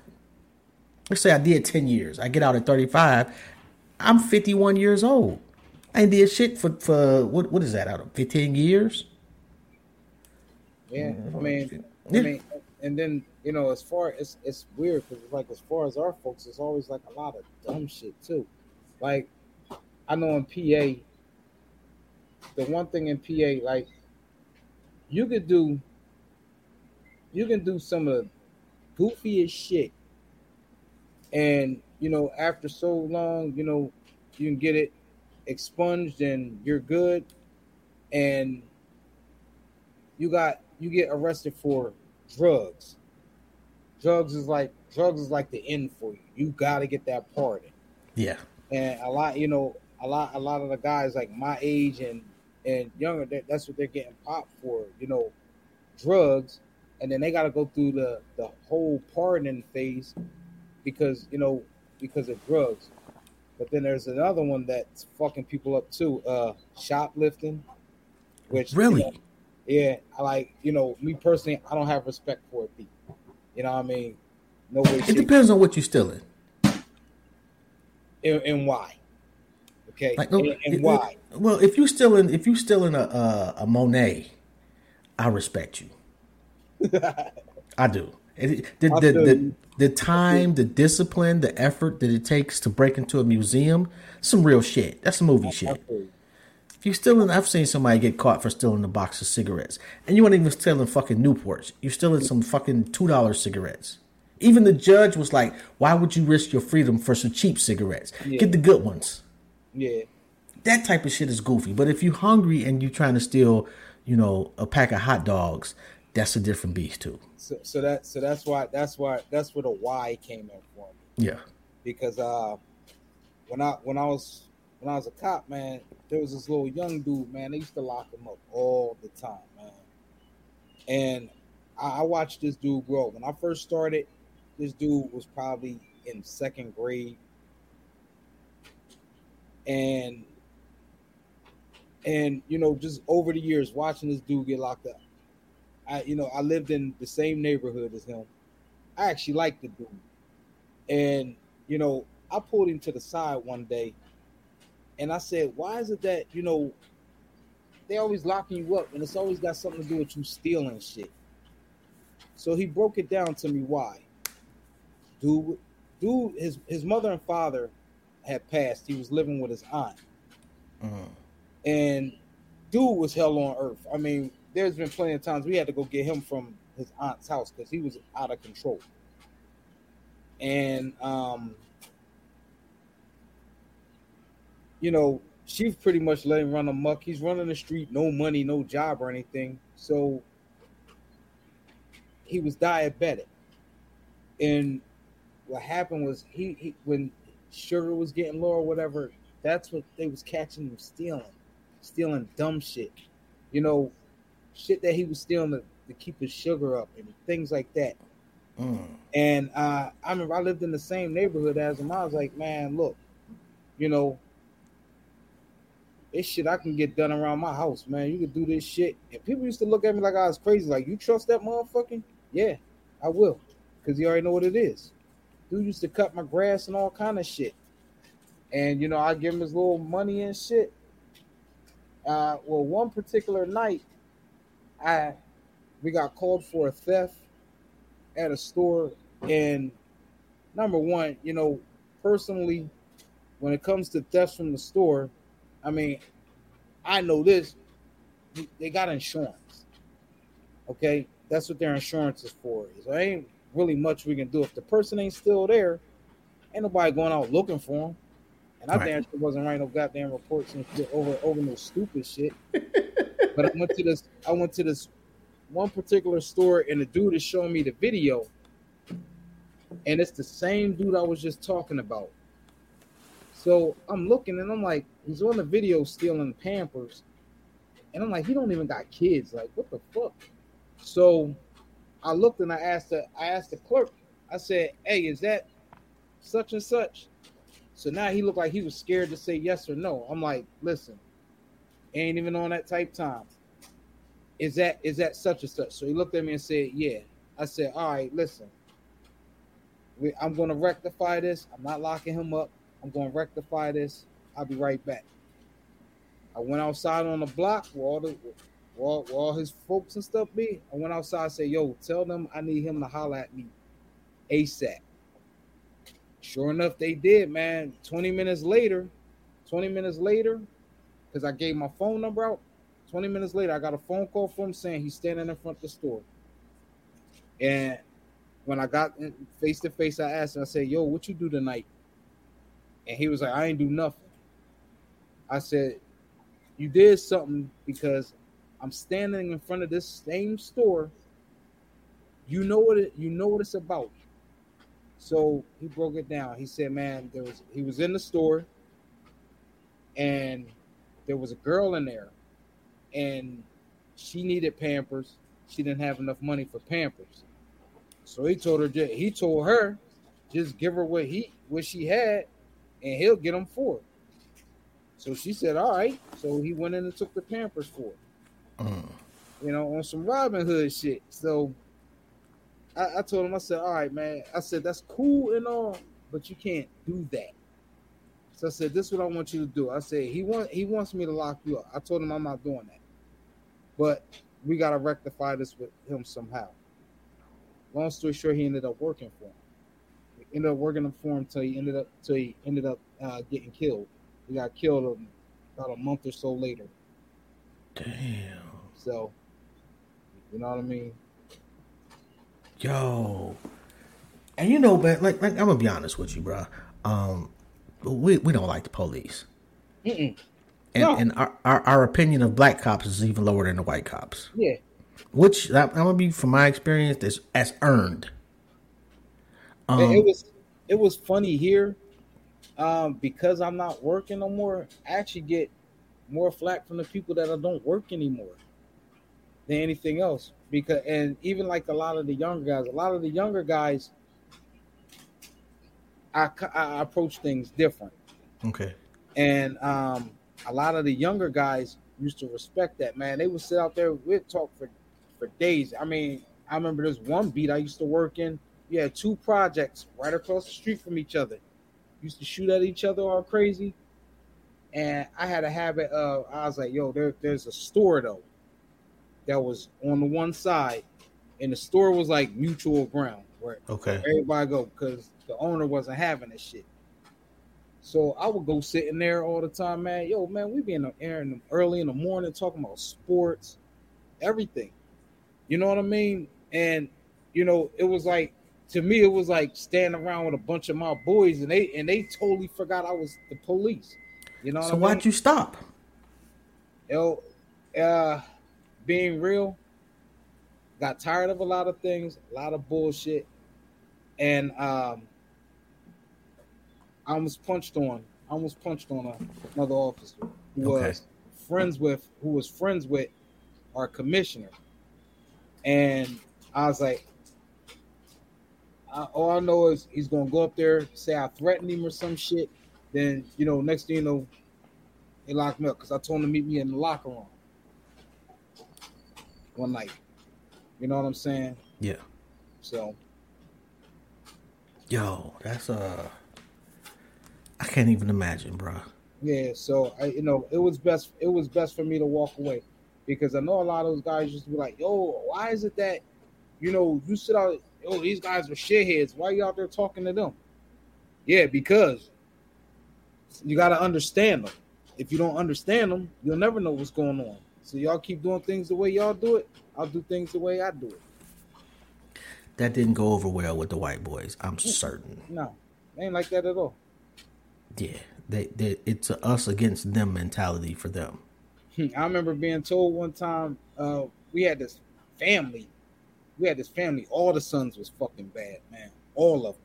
Let's say I did 10 years. I get out at 35. I'm 51 years old. I ain't did shit for for what what is that out of 15 years? Yeah, mm-hmm. I mean, I mean, and then you know, as far as it's weird because it's like as far as our folks, it's always like a lot of dumb shit too. Like I know in PA, the one thing in PA, like you could do, you can do some of the goofiest shit, and you know, after so long, you know, you can get it expunged and you're good, and you got you get arrested for drugs. Drugs is like drugs is like the end for you. You got to get that party. Yeah. And a lot, you know, a lot, a lot of the guys like my age and and younger, that's what they're getting popped for. You know, drugs, and then they got to go through the the whole partying phase because you know because of drugs. But then there's another one that's fucking people up too, uh, shoplifting. Which really, you know, yeah, I like you know me personally, I don't have respect for it. You know what I mean? No way. It depends on what you're stealing. And, and why? Okay, like, and, and it, why? It, well, if you stealing, if you stealing a, a a Monet, I respect you. [LAUGHS] I do. the, the, the, the, time, the discipline, the effort that it takes to break into a museum, some real shit. That's movie shit. If you stealing, I've seen somebody get caught for stealing a box of cigarettes, and you weren't even stealing fucking Newports. You're stealing some fucking two dollar cigarettes. Even the judge was like, "Why would you risk your freedom for some cheap cigarettes? Yeah. Get the good ones." Yeah, that type of shit is goofy. But if you're hungry and you're trying to steal, you know, a pack of hot dogs, that's a different beast too. So, so that so that's why that's why that's where the why came in for me. Yeah, because uh, when I when I was when I was a cop, man, there was this little young dude, man. They used to lock him up all the time, man. And I, I watched this dude grow. When I first started, this dude was probably in second grade, and and you know, just over the years, watching this dude get locked up, I you know I lived in the same neighborhood as him. I actually liked the dude, and you know I pulled him to the side one day, and I said, "Why is it that you know they always locking you up, and it's always got something to do with you stealing shit?" So he broke it down to me why. Dude, dude, his his mother and father had passed. He was living with his aunt, uh-huh. and dude was hell on earth. I mean, there's been plenty of times we had to go get him from his aunt's house because he was out of control. And um, you know, she's pretty much let him run amok. He's running the street, no money, no job or anything. So he was diabetic. And what happened was he, he when sugar was getting low or whatever, that's what they was catching him stealing. Stealing dumb shit. You know, shit that he was stealing to, to keep his sugar up and things like that. Mm. And uh, I remember I lived in the same neighborhood as him. I was like, man, look, you know, this shit I can get done around my house, man. You can do this shit. And people used to look at me like I was crazy. Like, you trust that motherfucker? Yeah, I will. Because you already know what it is. Dude used to cut my grass and all kind of shit. And, you know, I give him his little money and shit. Uh, well, one particular night, I we got called for a theft at a store, and number one, you know, personally, when it comes to thefts from the store, I mean, I know this. They got insurance. Okay, that's what their insurance is for. So ain't really much we can do if the person ain't still there. Ain't nobody going out looking for them. And I right. damn sure wasn't writing no goddamn reports and shit over over no stupid shit. [LAUGHS] but I went to this. I went to this one particular store, and the dude is showing me the video, and it's the same dude I was just talking about. So I'm looking, and I'm like, he's on the video stealing Pampers, and I'm like, he don't even got kids. Like, what the fuck? So I looked and I asked the I asked the clerk. I said, "Hey, is that such and such?" So now he looked like he was scared to say yes or no. I'm like, listen, ain't even on that type time. Is that is that such and such? So he looked at me and said, Yeah. I said, All right, listen. I'm gonna rectify this. I'm not locking him up. I'm gonna rectify this. I'll be right back. I went outside on the block where all the where where all his folks and stuff be. I went outside and said, Yo, tell them I need him to holler at me ASAP. Sure enough, they did, man. 20 minutes later, 20 minutes later, because I gave my phone number out. 20 minutes later, I got a phone call from him saying he's standing in front of the store. And when I got face to face, I asked him, I said, Yo, what you do tonight? And he was like, I ain't do nothing. I said, You did something because I'm standing in front of this same store. You know what it you know what it's about. So he broke it down. He said, "Man, there was he was in the store, and there was a girl in there, and she needed Pampers. She didn't have enough money for Pampers, so he told her he told her just give her what he what she had, and he'll get them for her. So she said, "All right." So he went in and took the Pampers for her. Mm. You know, on some Robin Hood shit. So I, I told him, I said, "All right, man." I said, "That's cool and all, but you can't do that." So I said, "This is what I want you to do." I said, "He want he wants me to lock you up." I told him I'm not doing that, but we got to rectify this with him somehow. Long story short, he ended up working for him. He ended up working for him till he ended up till he ended up uh, getting killed. He got killed about a month or so later. Damn. So, you know what I mean? Yo. And you know, but like, like I'm gonna be honest with you, bro. Um, we we don't like the police, Mm-mm. and No. and our, our our opinion of black cops is even lower than the white cops. Yeah, Which I'm gonna be, from my experience, is as earned. it, Um, it was it was funny here, um, because I'm not working no more. I actually get more flack from the people that I don't work anymore than anything else. Because and even like a lot of the younger guys, a lot of the younger guys, I approach things different. okay. And um, a lot of the younger guys used to respect that, man. They would sit out there, we'd talk for, for days. I mean, I remember this one beat I used to work in. You had two projects right across the street from each other. Used to shoot at each other all crazy. And I had a habit of, I was like, yo, there, there's a store though that was on the one side. And the store was like mutual ground where Okay. everybody go because the owner wasn't having this shit. So I would go sitting there all the time, man. Yo, man, we be in the air in the, early in the morning talking about sports, everything. You know what I mean? And you know, it was like to me, it was like standing around with a bunch of my boys, and they and they totally forgot I was the police. You know what So I mean? why'd you stop? Yo, uh, being real, got tired of a lot of things, a lot of bullshit, and um, I almost punched on, I almost punched on a, another officer who Okay. was friends with, who was friends with our commissioner, and I was like, I, all I know is he's gonna go up there, say I threatened him or some shit. Then you know, next thing you know, they locked me up because I told him to meet me in the locker room one night. You know what I'm saying? Yeah. So Yo, that's uh, I can't even imagine, bro. yeah, so I you know it was best it was best for me to walk away because I know a lot of those guys just be like, yo, why is it that you know you sit out yo these guys are shitheads? Why you out there talking to them? Yeah, because you got to understand them. If you don't understand them, you'll never know what's going on. So y'all keep doing things the way y'all do it. I'll do things the way I do it. That didn't go over well with the white boys. I'm certain. No, they ain't like that at all. Yeah, they, they it's a us against them mentality for them. I remember being told one time uh, we had this family. We had this family. All the sons was fucking bad, man. All of them.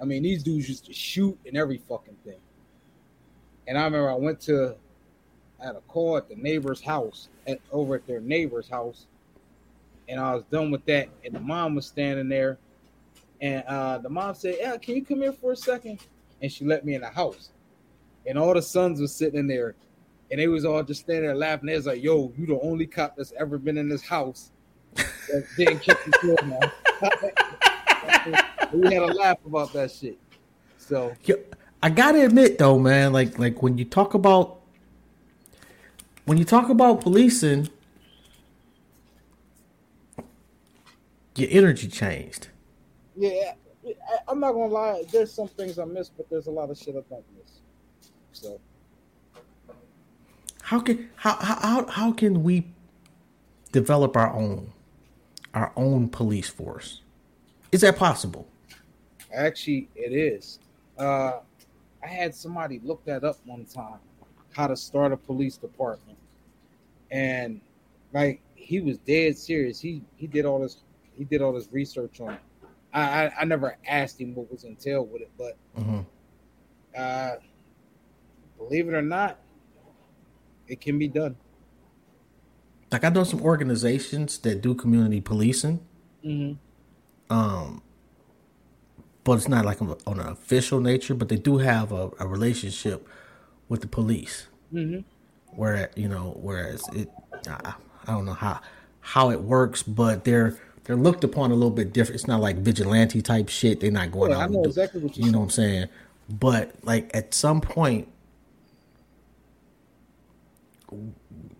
I mean, these dudes used to shoot and every fucking thing. And I remember I went to, had a call at the neighbor's house, at, over at their neighbor's house, and I was done with that. And the mom was standing there, and uh, the mom said, "Yeah, can you come here for a second? And she let me in the house, and all the sons was sitting in there, and they was all just standing there laughing. They was like, "Yo, you the only cop that's ever been in this house that [LAUGHS] didn't kick the now." [LAUGHS] we had a laugh about that shit. So Yo, I gotta admit though, man, like like when you talk about when you talk about policing, your energy changed. yeah, I, I'm not gonna lie. There's some things I miss, but there's a lot of shit I don't miss. So How can how how how, how can we develop our own our own police force? Is that possible? actually, it is. Uh, I had somebody look that up one time, how to start a police department, and like he was dead serious. He he did all this he did all this research on it, I, I, I never asked him what was entailed with it, but hmm uh, believe it or not, it can be done. Like I know some organizations that do community policing, Mm-hmm. um, but it's not like on on an official nature. But they do have a, a relationship with the police. Mm-hmm. where you know whereas it I, I don't know how how it works but they're they're looked upon a little bit different it's not like vigilante type shit they're not going Yeah, out I know do- exactly what you're you know what i'm saying but like at some point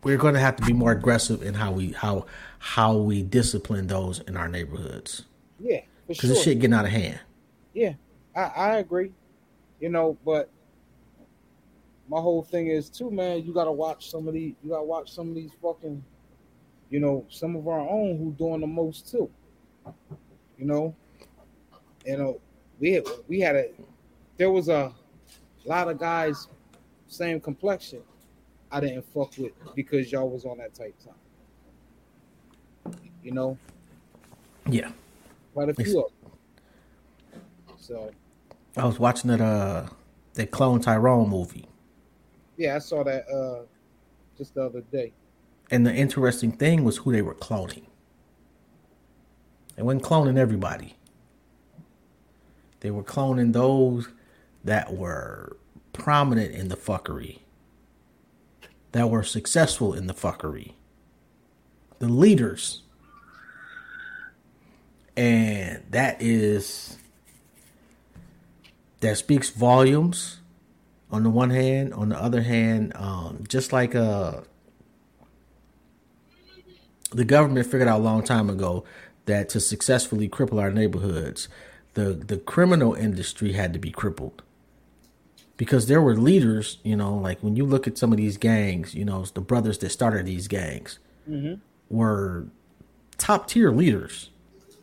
we're going to have to be more aggressive in how we how how we discipline those in our neighborhoods Yeah, because sure. this shit getting out of hand Yeah, I, I agree. You know, but my whole thing is too, man. You gotta watch some of these. You gotta watch some of these fucking. You know, some of our own who doing the most too. You know, you know, we had, we had a. There was a lot of guys, same complexion. I didn't fuck with because y'all was on that type time. You know, yeah quite a few. So i was watching that uh that clone tyrone movie Yeah, I saw that uh just the other day. And the interesting thing was who they were cloning. They weren't cloning everybody. They were cloning those that were prominent in the fuckery, that were successful in the fuckery, the leaders. And that is, that speaks volumes on the one hand. On the other hand, um, just like uh, the government figured out a long time ago that to successfully cripple our neighborhoods, the the criminal industry had to be crippled. Because there were leaders, you know, like when you look at some of these gangs, you know, the brothers that started these gangs Mm-hmm. were top tier leaders.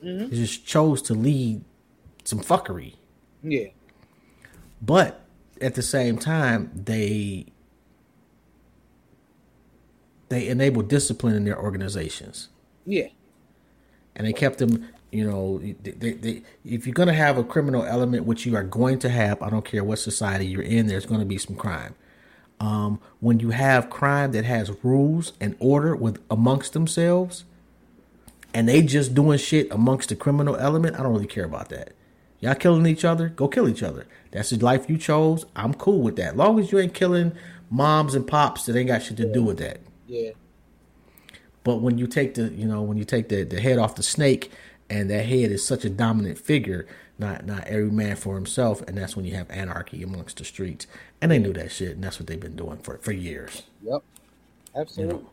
They just chose to lead some fuckery. Yeah, But at the same time, they they enabled discipline in their organizations. yeah, and they kept them you know they, they, they, if you're going to have a criminal element which you are going to have i don't care what society you're in there's going to be some crime. Um, when you have crime that has rules and order with amongst themselves and they just doing shit amongst the criminal element i don't really care about that y'all killing each other? Go kill each other. That's the life you chose? I'm cool with that. Long as you ain't killing moms and pops that ain't got shit to do with that. Yeah, but when you take the, you know, when you take the, the head off the snake, and that head is such a dominant figure, not not every man for himself, and that's when you have anarchy amongst the streets. And they knew that shit, and that's what they've been doing for for years. yep, absolutely.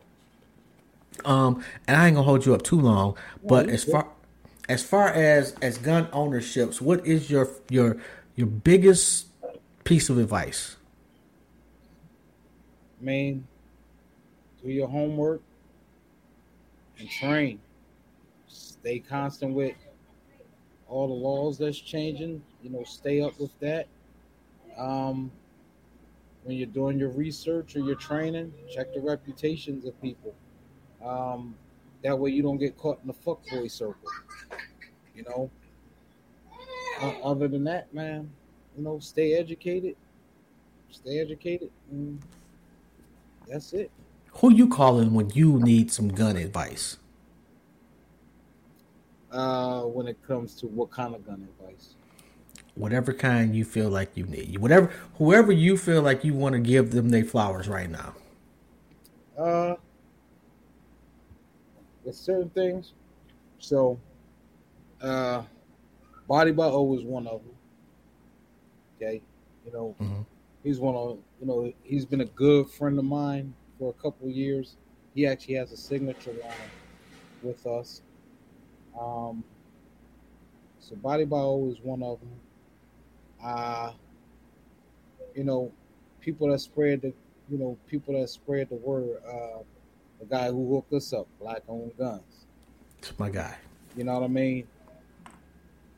Um, and I ain't gonna hold you up too long, but you as far as far as as gun ownerships, what is your your your biggest piece of advice? I mean, do your homework and train. Stay constant with all the laws that's changing. You know, stay up with that. Um, when you're doing your research or your training, check the reputations of people. Um, that way you don't get caught in the fuckboy circle. You know. O- other than that, man, you know, stay educated. Stay educated. And that's it. Who you calling when you need some gun advice? Uh, when it comes to what kind of gun advice? whatever kind you feel like you need. Whatever, whoever you feel like you want to give them their flowers right now. Uh, certain things. So, uh, Body by O is one of them. Okay, you know, Mhm. he's one of you know he's been a good friend of mine for a couple of years. He actually has a signature line with us. Um, so Body by O is one of them. Uh, you know, people that spread the you know people that spread the word. Uh, the guy who hooked us up, Black Owned Guns. It's my guy. You know what I mean?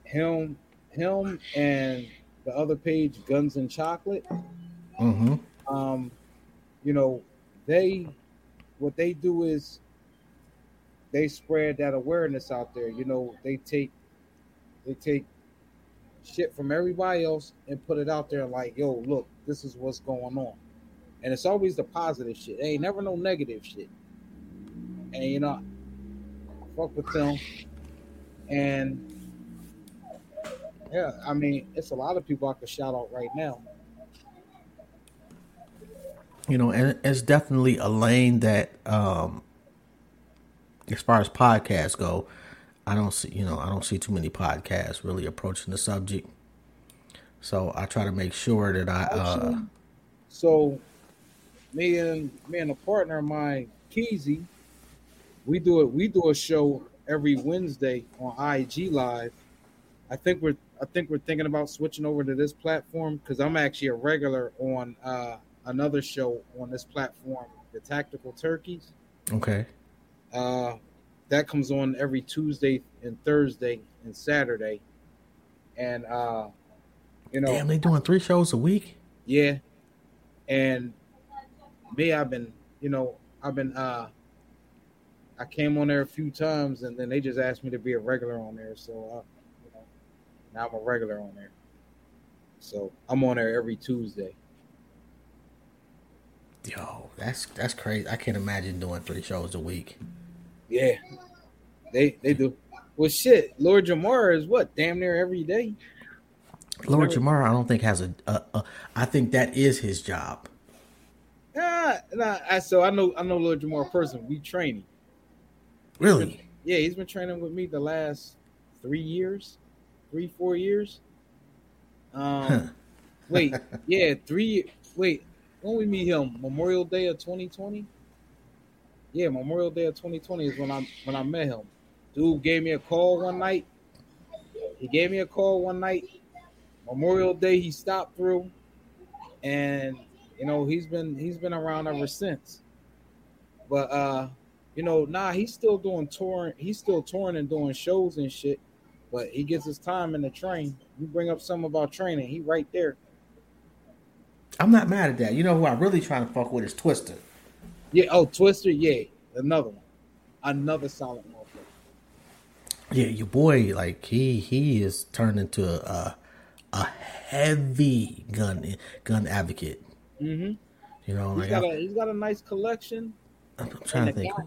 Him, him, and the other page, Guns and Chocolate. Mm-hmm. Um, you know, they what they do is they spread that awareness out there. You know, they take they take shit from everybody else and put it out there like, yo, look, this is what's going on. And it's always the positive shit. They ain't never no negative shit. And you know, I fuck with them. And yeah, I mean, it's a lot of people I could shout out right now. You know, and it's definitely a lane that, um, as far as podcasts go, I don't see, you know, I don't see too many podcasts really approaching the subject. So I try to make sure that I. Uh, so, me and me and a partner of mine, Keezy, we do it. We do a show every Wednesday on IG Live. I think we're I think we're thinking about switching over to this platform because I'm actually a regular on uh, another show on this platform, the Tactical Turkeys. Okay. Uh, that comes on every Tuesday and Thursday and Saturday, and uh, you know, damn, they doing three shows a week. Yeah, and me, I've been, you know, I've been, uh, I came on there a few times, and then they just asked me to be a regular on there, so uh, you know, now I'm a regular on there. So I'm on there every Tuesday. Yo, that's that's crazy. I can't imagine doing three shows a week. Yeah, they they do. Well, shit, Lord Jamar is what damn near every day. Lord Jamar, I don't think has a, a, a. I think that is his job. Nah, nah. I, so I know I know Lord Jamar person. We training. Really? yeah, he's been training with me the last three years, three four years. Um, huh. wait, [LAUGHS] yeah, three. Wait, when we meet him, Memorial Day of 2020. Yeah, Memorial Day of 2020 is when I when I met him. Dude gave me a call one night. He gave me a call one night. Memorial Day, he stopped through, and you know he's been he's been around ever since. But uh, you know, nah, he's still doing touring. He's still touring and doing shows and shit. But he gets his time in the train. You bring up something about training, he right there. I'm not mad at that. You know who I really trying to fuck with is Twister. Yeah. Oh, Twister. Yeah, another one, another solid motherfucker. Yeah, your boy, like he he is turned into a a heavy gun gun advocate. Mm-hmm. You know, he's like got, a, he's got a nice collection. I'm trying to think. Guy,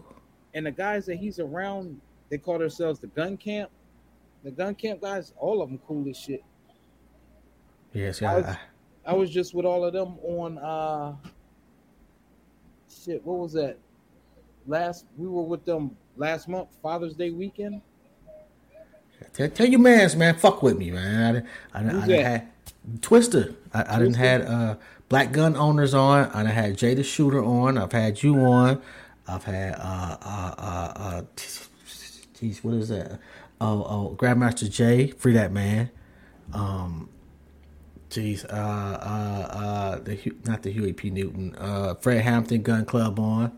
and the guys that he's around, they call themselves the gun camp. The gun camp guys, all of them cool as shit. Yes, yeah. I was, I was just with all of them on uh shit, what was that? Last we were with them last month, Father's Day weekend. Tell, tell your mans, man, fuck with me, man. I, I, I, I had Twister. I, I didn't had uh, black gun owners on. I had Jay the Shooter on. I've had you on. I've had uh uh uh, uh geez, what is that? Oh oh Grandmaster Jay, free that man. Um Jeez, uh, uh, uh, the not the Huey P. Newton, uh, Fred Hampton Gun Club on.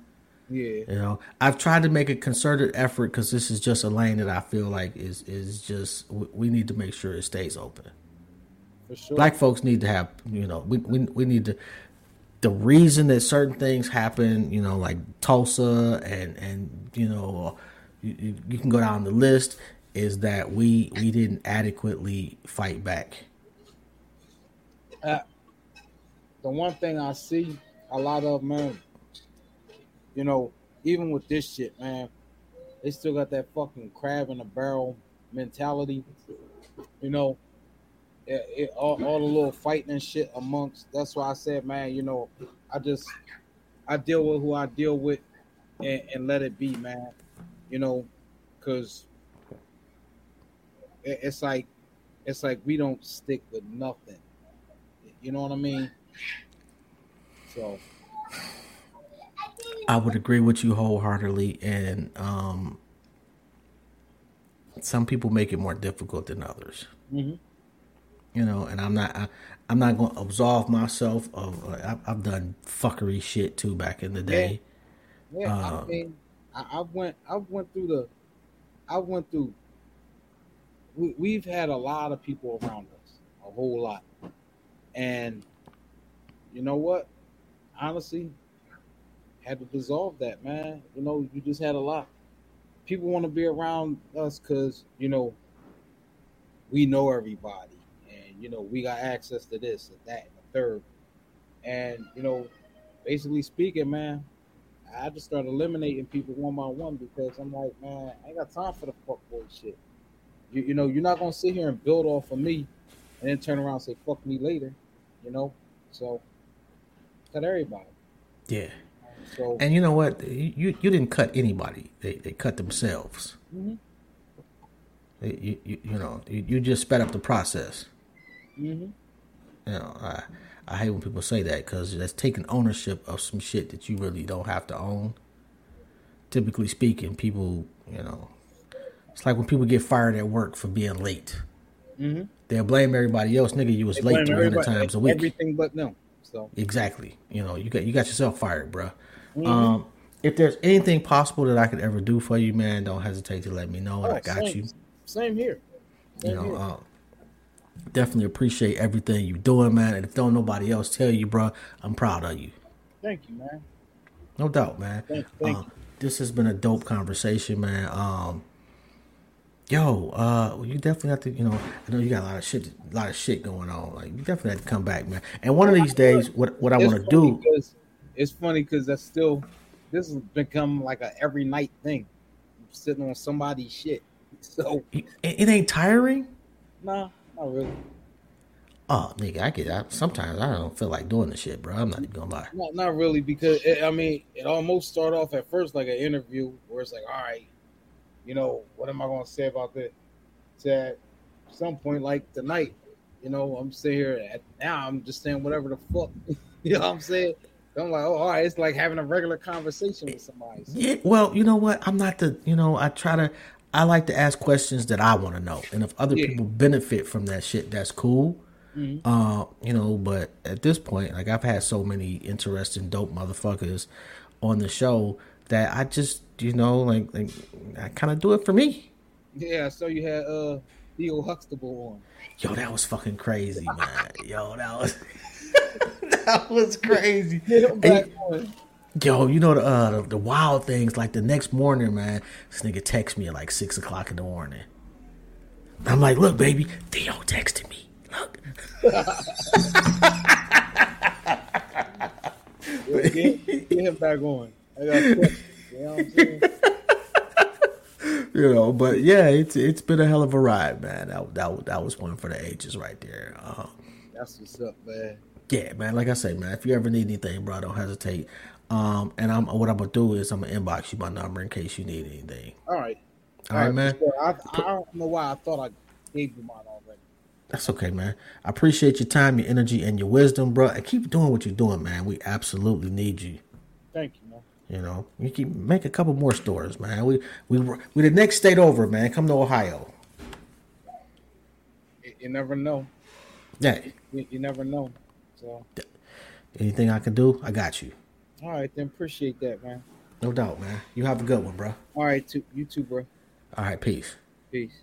Yeah, you know, I've tried to make a concerted effort because this is just a lane that I feel like is is just we need to make sure it stays open. For sure, black folks need to have you know we we we need to. The reason that certain things happen, you know, like Tulsa and and you know, you, you can go down the list, is that we we didn't adequately fight back uh, the one thing I see a lot of man, you know, even with this shit, man, they still got that fucking crab in a barrel mentality. You know, it, it, all, all the little fighting and shit amongst. That's why I said, man, you know, I just I deal with who I deal with and, and let it be, man. You know, because it, it's like it's like we don't stick with nothing. You know what I mean? So I would agree with you wholeheartedly and um some people make it more difficult than others. Mm-hmm. You know, and I'm not I, am not going to absolve myself of uh, I've, I've, done fuckery shit too back in the day. Yeah, yeah uh, I mean, I, I went I went through the I went through we, we've had a lot of people around us, a whole lot. And you know what? Honestly, had to dissolve that, man. You know, you just had a lot. People want to be around us because, you know, we know everybody, and you know we got access to this and that and the third, and you know, basically speaking, man, I just started eliminating people one by one because I'm like, man, I ain't got time for the fuckboy shit. You, you know, you're not gonna sit here and build off of me and then turn around and say fuck me later, you know. So cut everybody. Yeah. So And you know what? You you didn't cut anybody. They they cut themselves. Mhm. You, you you know you, you just sped up the process. Mhm. You know I I hate when people say that because that's taking ownership of some shit that you really don't have to own. Typically speaking, people you know it's like when people get fired at work for being late. Mm-hmm. They'll blame everybody else. Nigga, you was They late blame 300 times a week. Everything but them. So Exactly. You know, you got you got yourself fired, bruh. Mm-hmm. Um, if there's anything possible that I could ever do for you, man, don't hesitate to let me know, and Oh, I got same, you. Same here. Same You know, here. uh, definitely appreciate everything you're doing, man. And if don't nobody else tell you, bruh, I'm proud of you. Thank you, man. No doubt, man. Thank- thank Uh. This has been a dope conversation, man. Um, yo, uh, you definitely have to, you know, I know you got a lot of shit, a lot of shit going on. Like, you definitely have to come back, man. And one of these days, what what I want to do? It's funny because that's still this has become like a every night thing. I'm sitting on somebody's shit. [LAUGHS] So it, it ain't tiring. nah, not really. Oh, nigga, I get. I, sometimes I don't feel like doing the shit, bro. I'm not even gonna lie. Not not really because it, I mean it almost started off at first like an interview where it's like, all right, you know, what am I gonna say about that? To at some point like tonight, you know, I'm sitting here at now I'm just saying whatever the fuck. [LAUGHS] you know what I'm saying? I'm like, oh, all right, it's like having a regular conversation with somebody. So, Yeah, well, you know what? I'm not the. You know, I try to. I like to ask questions that I want to know, and if other Yeah. people benefit from that shit, that's cool. Mhm. Uh, you know, but at this point, like I've had so many interesting, dope motherfuckers on the show that I just, you know, like, like I kind of do it for me. Yeah, so you had uh Theo Huxtable on. Yo, that was fucking crazy, [LAUGHS] man. Yo, that was [LAUGHS] that was crazy. Get And- back on. Yo, you know the, uh, the the wild things like the next morning, man. This nigga texts me at like six o'clock in the morning. I'm like, look, baby, Theo texted me. Look, get, get him back on. I got. You know what I'm saying? [LAUGHS] you know, but yeah, it's it's been a hell of a ride, man. That that that was one for the ages right there. Uh, That's what's up, man. yeah, man. Like I say, man, if you ever need anything, bro, don't hesitate. Um, and I'm what I'm gonna do is I'm gonna inbox you my number in case you need anything. All right. All right, man. sure. I, I don't know why I thought I gave you mine already. That's okay, man. I appreciate your time, your energy, and your wisdom, bro. And keep doing what you're doing, man. We absolutely need you. Thank you, man. You know, you keep make a couple more stores, man. We we we the next state over, man. Come to Ohio. You, you never know. Yeah. You, you never know. So, Anything I can do, I got you. All right, then appreciate that, man. No doubt, man. You have a good one, bro. All right, too, you too, bro. All right, peace. Peace.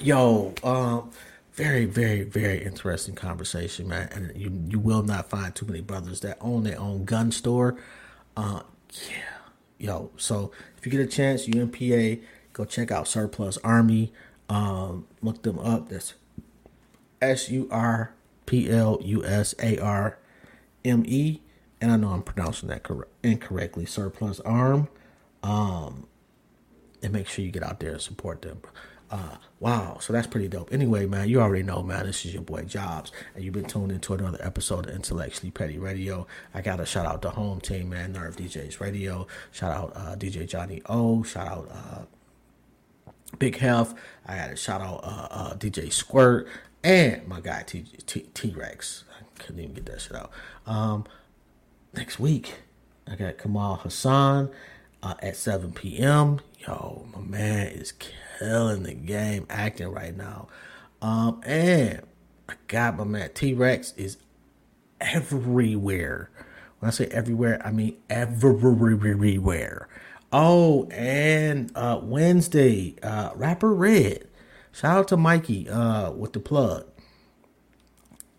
Yo, um, very, very, very interesting conversation, man. And you you will not find too many brothers that own their own gun store. Uh, yeah, yo. So if you get a chance, UMPA, go check out Surplus Army. Um, look them up. That's S U R P L U S A R M E. And I know I'm pronouncing that cor- incorrectly. Surplus Arm. Um, and make sure you get out there and support them. Uh, wow, so that's pretty dope. Anyway, man, you already know, man, this is your boy Jobs, and you've been tuned into another episode of Intellectually Petty Radio. I got to shout out the home team, man, Nerve DJs Radio. Shout out uh, DJ Johnny O. Shout out uh, Big Health. I got to shout out uh, uh, DJ Squirt and my guy T T Rex. Couldn't even get that shit out. Um, next week, I got Kamal Hassan uh, at 7 p.m. Yo, my man is killing the game acting right now. Um, and I got my man T Rex is everywhere. When I say everywhere, I mean everywhere. Oh, and uh, Wednesday, uh, rapper Red. Shout out to Mikey uh, with the plug.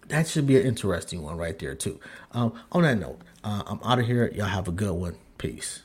That should be an interesting one right there too. Um, on that note, uh, I'm out of here. Y'all have a good one. Peace.